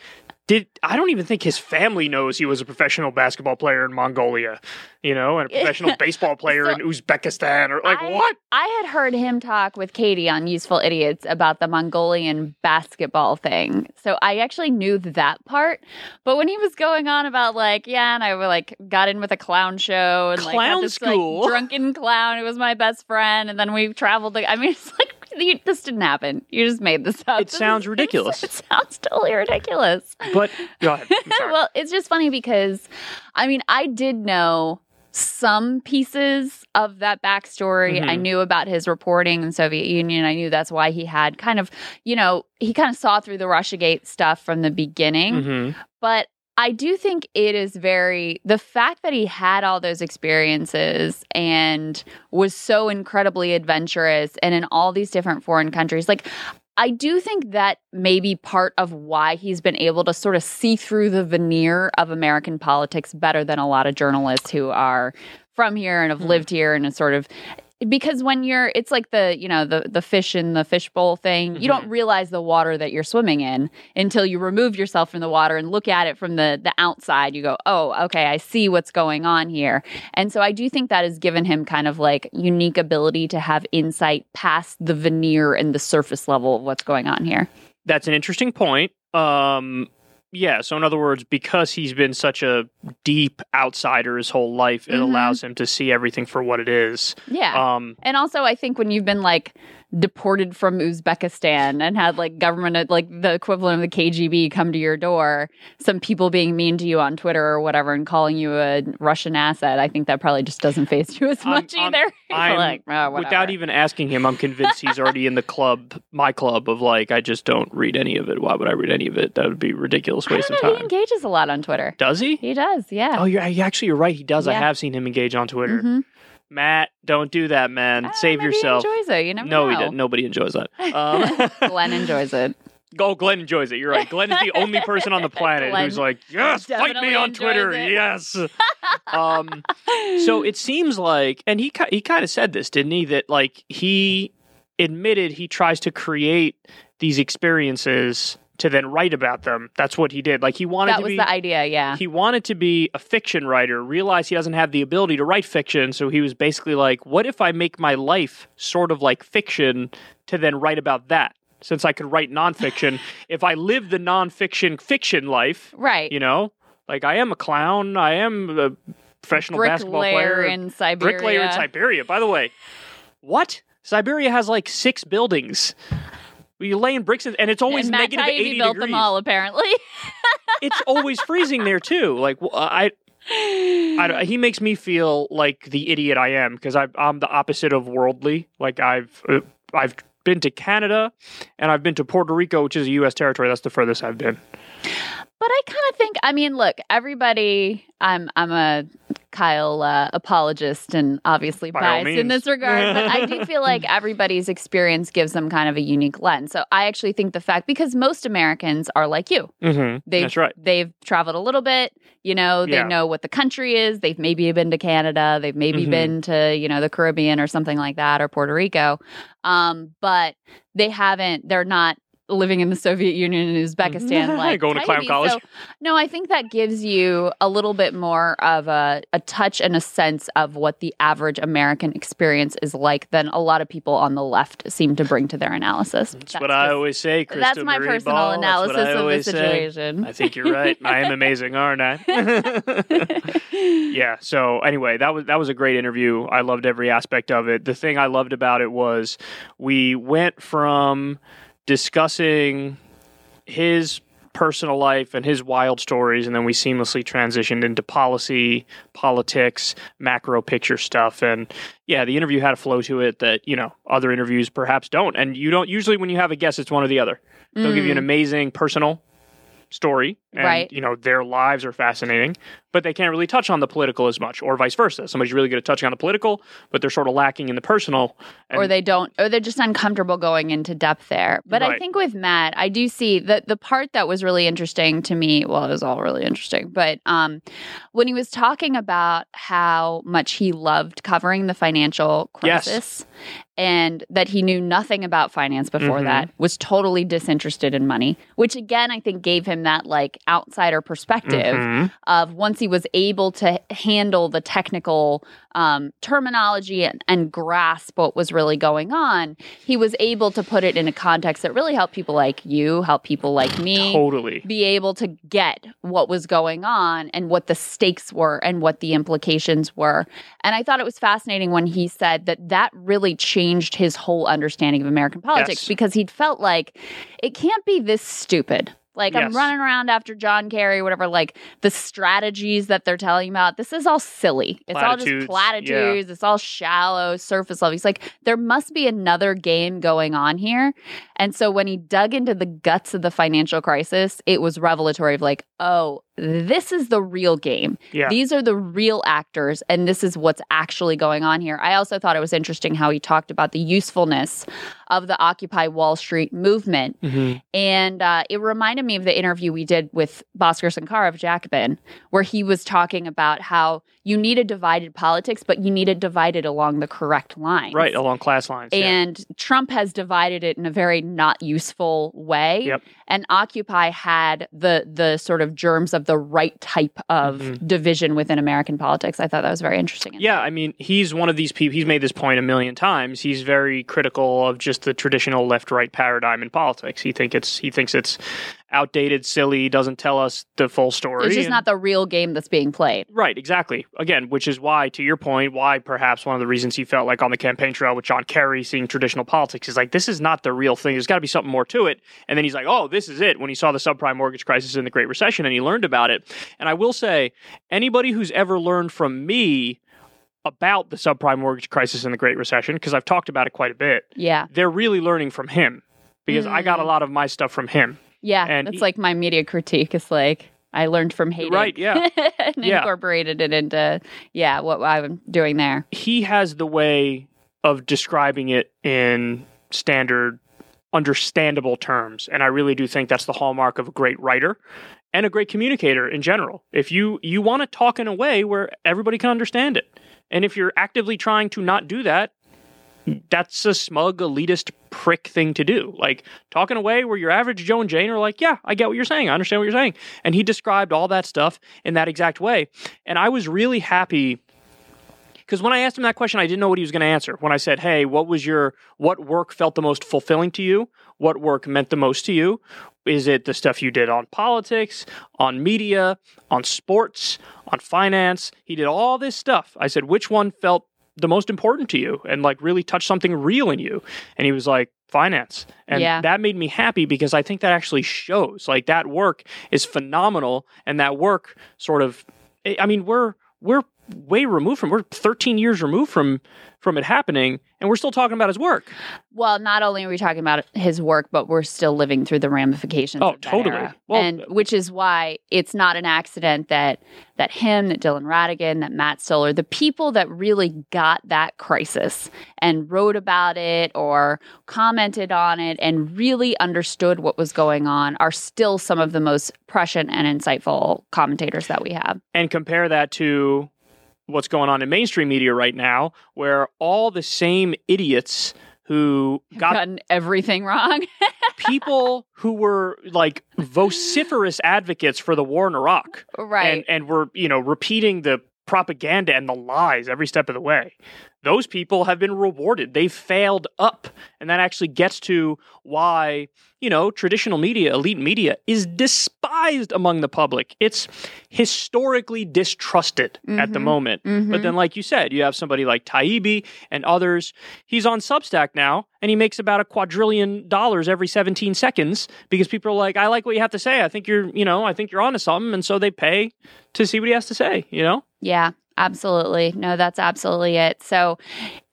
did I don't even think his family knows he was a professional basketball player in Mongolia, you know, and a professional baseball player so in Uzbekistan or like I, what? I had heard him talk with Katie on Useful Idiots about the Mongolian basketball thing. So I actually knew that part. But when he was going on about like, yeah, and I like got in with a clown show and clown like this school. like drunken clown who was my best friend and then we traveled I mean it's like you, this didn't happen. You just made this up. It this sounds is, ridiculous. It sounds totally ridiculous. But go ahead. well, it's just funny because, I mean, I did know some pieces of that backstory. Mm-hmm. I knew about his reporting in the Soviet Union. I knew that's why he had kind of, you know, he kind of saw through the Russiagate stuff from the beginning. Mm-hmm. But I do think it is very the fact that he had all those experiences and was so incredibly adventurous and in all these different foreign countries. Like I do think that may be part of why he's been able to sort of see through the veneer of American politics better than a lot of journalists who are from here and have hmm. lived here and sort of because when you're it's like the you know the the fish in the fishbowl thing mm-hmm. you don't mm-hmm. realize the water that you're swimming in until you remove yourself from the water and look at it from the the outside you go oh okay i see what's going on here and so i do think that has given him kind of like unique ability to have insight past the veneer and the surface level of what's going on here that's an interesting point um yeah, so in other words, because he's been such a deep outsider his whole life, it mm-hmm. allows him to see everything for what it is. Yeah. Um, and also, I think when you've been like deported from Uzbekistan and had like government, like the equivalent of the KGB, come to your door, some people being mean to you on Twitter or whatever and calling you a Russian asset, I think that probably just doesn't face you as much I'm, either. I'm, like, oh, without even asking him, I'm convinced he's already in the club, my club of like, I just don't read any of it. Why would I read any of it? That would be ridiculous waste of time. He engages a lot on Twitter. Does he? He does. Yeah. Oh, you're actually you're right. He does. Yeah. I have seen him engage on Twitter. Mm-hmm. Matt, don't do that, man. Uh, Save yourself. enjoys it. You never no, know. he didn't. Nobody enjoys that. Um, Glenn enjoys it. Oh, Glenn enjoys it. You're right. Glenn is the only person on the planet Glenn who's like, yes, fight me on Twitter. It. Yes. um, so it seems like, and he he kind of said this, didn't he? That like he admitted he tries to create these experiences to then write about them. That's what he did. Like he wanted that to was be the idea, yeah. He wanted to be a fiction writer, realized he doesn't have the ability to write fiction, so he was basically like, what if I make my life sort of like fiction to then write about that? Since I could write nonfiction, if I live the nonfiction fiction life, right? You know, like I am a clown, I am a professional basketball player in Siberia, bricklayer in Siberia. By the way, what? Siberia has like six buildings. You lay in bricks, and it's always and Matt negative Taibbi eighty built degrees. them all, apparently. it's always freezing there too. Like I, I, he makes me feel like the idiot I am because I'm the opposite of worldly. Like I've uh, I've been to Canada and I've been to Puerto Rico, which is a U.S. territory. That's the furthest I've been. But I kind of think, I mean, look, everybody, I'm I'm a Kyle uh, apologist and obviously By biased in this regard, but I do feel like everybody's experience gives them kind of a unique lens. So I actually think the fact because most Americans are like you, Mm-hmm. they've That's right. they've traveled a little bit, you know, they Yeah. know what the country is. They've maybe been to Canada, they've maybe Mhm. been to you know the Caribbean or something like that or Puerto Rico, um, but they haven't. They're not living in the Soviet Union and mm-hmm. Uzbekistan like Going to clown Heidi. college. So, no, I think that gives you a little bit more of a, a touch and a sense of what the average American experience is like than a lot of people on the left seem to bring to their analysis. That's, what I always say, Krista That's my Marie personal Ball. Analysis of the always say. situation. I think you're right. I am amazing, aren't I? yeah. So anyway, that was that was a great interview. I loved every aspect of it. The thing I loved about it was we went from discussing his personal life and his wild stories and then we seamlessly transitioned into policy politics macro picture stuff. And yeah the interview had a flow to it that you know other interviews perhaps don't. And you don't usually when you have a guest it's one or the other. They'll give you an mm. amazing personal story and Right. you know their lives are fascinating but they can't really touch on the political as much or vice versa somebody's really good at touching on the political but they're sort of lacking in the personal and or they don't or they're just uncomfortable going into depth there but i think with matt i do see that the part that was really interesting to me well it was all really interesting but um when he was talking about how much he loved covering the financial Yes. And that he knew nothing about finance before Mhm. that was totally disinterested in money which again i think gave him that like outsider perspective Mhm. of once he was able to handle the technical um, terminology and, and grasp what was really going on, he was able to put it in a context that really helped people like you, help people like me. totally Be able to get what was going on and what the stakes were and what the implications were. And I thought it was fascinating when he said that that really changed his whole understanding of American politics Yes. because he'd felt like it can't be this stupid. Like I'm running around after John Kerry, whatever. Like the strategies that they're telling about, this is all silly. It's all just platitudes. It's all shallow, surface level. He's like, there must be another game going on here. And so when he dug into the guts of the financial crisis, it was revelatory of like, oh, this is the real game. yeah These are the real actors, and this is what's actually going on here. I also thought it was interesting how he talked about the usefulness of the Occupy Wall Street movement. Mhm. And uh, it reminded me of the interview we did with Bhaskar Sunkara of Jacobin, where he was talking about how you need a divided politics, but you need it divided along the correct lines. right along class lines yeah. And Trump has divided it in a very not useful way. Yep. And Occupy had the the sort of germs of the right type of Mhm. division within American politics. I thought that was very interesting. Yeah, I mean, he's one of these people. He's made this point a million times. He's very critical of just the traditional left-right paradigm in politics. He think it's he thinks it's outdated, silly, doesn't tell us the full story. It's just and- not the real game that's being played. Right, exactly. Again, which is why, to your point, why perhaps one of the reasons he felt like on the campaign trail with John Kerry seeing traditional politics is like, this is not the real thing. There's got to be something more to it. And then he's like, oh, this is it when he saw the subprime mortgage crisis and the Great Recession and he learned about it. And I will say, anybody who's ever learned from me about the subprime mortgage crisis and the Great Recession, because I've talked about it quite a bit, Yeah. they're really learning from him because I got a Mm. lot of my stuff from him. Yeah. And that's he- like my media critique. is like I learned from hating. Right, yeah. and Yeah. incorporated it into, yeah, what I'm doing there. he has the way of describing it in standard understandable terms and i really do think that's the hallmark of a great writer and a great communicator in general if you you want to talk in a way where everybody can understand it and if you're actively trying to not do that that's a smug elitist prick thing to do like talk in a way where your average joe and jane are like yeah i get what you're saying i understand what you're saying and he described all that stuff in that exact way and i was really happy because when I asked him that question, I didn't know what he was going to answer. When I said, "Hey, what was your what work felt the most fulfilling to you? What work meant the most to you? Is it the stuff you did on politics, on media, on sports, on finance?" He did all this stuff. I said, "Which one felt the most important to you and like really touch something real in you?" And he was like, "Finance." And Yeah. that made me happy because I think that actually shows. Like that work is phenomenal and that work sort of I mean, we're we're way removed from. We're 13 years removed from from it happening, and we're still talking about his work. Well, not only are we talking about his work, but we're still living through the ramifications. Oh, totally. Well, and which is why it's not an accident that that him, that Dylan Ratigan, that Matt Stoller, the people that really got that crisis and wrote about it or commented on it and really understood what was going on, are still some of the most prescient and insightful commentators that we have. and compare that to what's going on in mainstream media right now, where all the same idiots who got Gotten everything wrong. people who were like vociferous advocates for the war in Iraq right. and and were you know repeating the propaganda and the lies every step of the way. Those people have been rewarded. They've failed up. And that actually gets to why, you know, traditional media, elite media, is despised among the public. It's historically distrusted at the Mhm. moment. Mhm. But then, like you said, you have somebody like Taibbi and others. He's on Substack now, and he makes about a quadrillion dollars every 17 seconds because people are like, I like what you have to say. I think you're, you know, I think you're onto something. And so they pay to see what he has to say, you know? Yeah, absolutely. No, that's absolutely it. So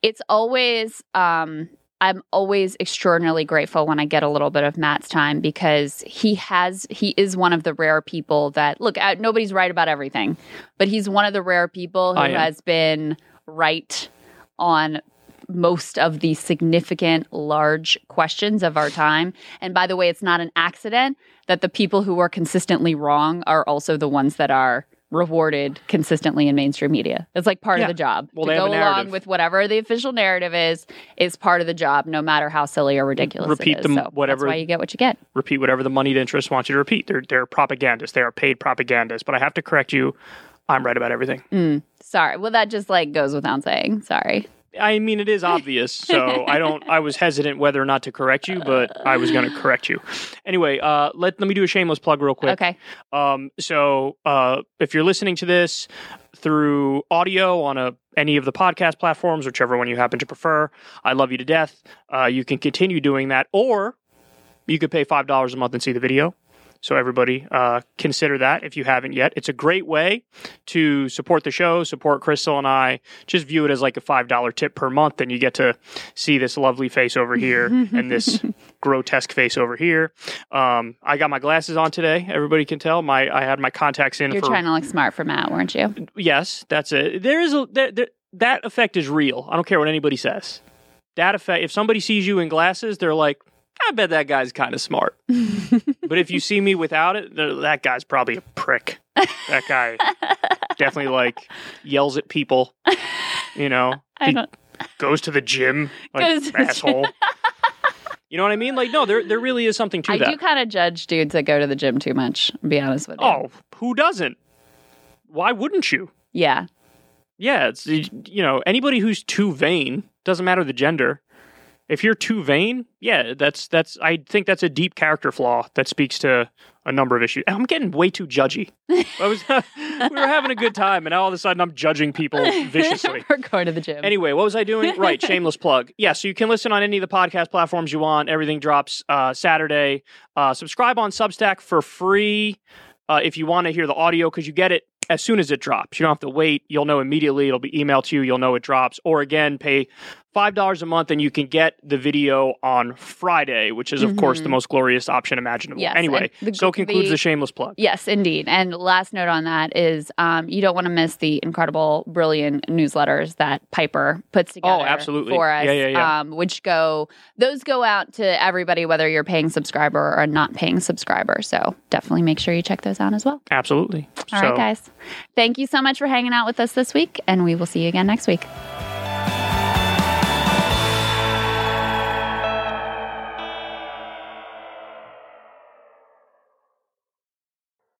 it's always um I'm always extraordinarily grateful when I get a little bit of Matt's time because he has he is one of the rare people that look, uh, nobody's right about everything, but he's one of the rare people who has been right on most of the significant large questions of our time. And by the way, it's not an accident that the people who are consistently wrong are also the ones that are rewarded consistently in mainstream media. It's like part Yeah. of the job. Well, to go along with whatever the official narrative is, is part of the job, no matter how silly or ridiculous Repeat it is. them- So whatever- That's why you get what you get. Repeat whatever the moneyed interest wants you to repeat. They're, they're propagandists. They are paid propagandists. But I have to correct you. I'm right about everything. Mm, sorry. Well, that just like goes without saying. Sorry. I mean, it is obvious. So I don't. I was hesitant whether or not to correct you, but I was going to correct you. Anyway, uh, let let me do a shameless plug real quick. Okay. Um, so uh, if you're listening to this through audio on a any of the podcast platforms, whichever one you happen to prefer, I love you to death. Uh, you can continue doing that, or you could pay five dollars a month and see the video. So everybody, uh, consider that if you haven't yet. It's a great way to support the show, support Krystal and I. Just view it as like a five dollar tip per month, and you get to see this lovely face over here and this grotesque face over here. Um, I got my glasses on today. Everybody can tell. My I had my contacts in You're for trying to look smart for Matt, weren't you? yes. That's it. There is a there, there, that effect is real. I don't care what anybody says. That effect. If somebody sees you in glasses, they're like, I bet that guy's kind of smart. but if you see me without it, that guy's probably a prick. That guy definitely like yells at people. You know, I he goes to the gym like to asshole. you know what I mean? Like, no, there there really is something to I that. do kind of judge dudes that go to the gym too much. To be honest with you. oh, who doesn't? Why wouldn't you? yeah. Yeah, it's you know anybody who's too vain doesn't matter the gender. If you're too vain, yeah, that's that's I think that's a deep character flaw that speaks to a number of issues. I'm getting way too judgy. I was we were having a good time, and now all of a sudden I'm judging people viciously. We're going to the gym. Anyway, what was I doing? Right, shameless plug. Yeah, so you can listen on any of the podcast platforms you want. Everything drops uh, Saturday. Uh, subscribe on Substack for free uh, if you want to hear the audio because you get it as soon as it drops. You don't have to wait. You'll know immediately. It'll be emailed to you. You'll know it drops. Or again, pay five dollars a month and you can get the video on Friday, which is of course the Mhm. most glorious option imaginable. Yes, anyway, the- so concludes the- the shameless plug. Yes, indeed. And last note on that is um, you don't want to miss the incredible, brilliant newsletters that Piper puts together Oh, absolutely. for us. Yeah, yeah, yeah. Um, which go those go out to everybody, whether you're paying subscriber or not paying subscriber. So definitely make sure you check those out as well. Absolutely. All so, right, guys. Thank you so much for hanging out with us this week, and we will see you again next week.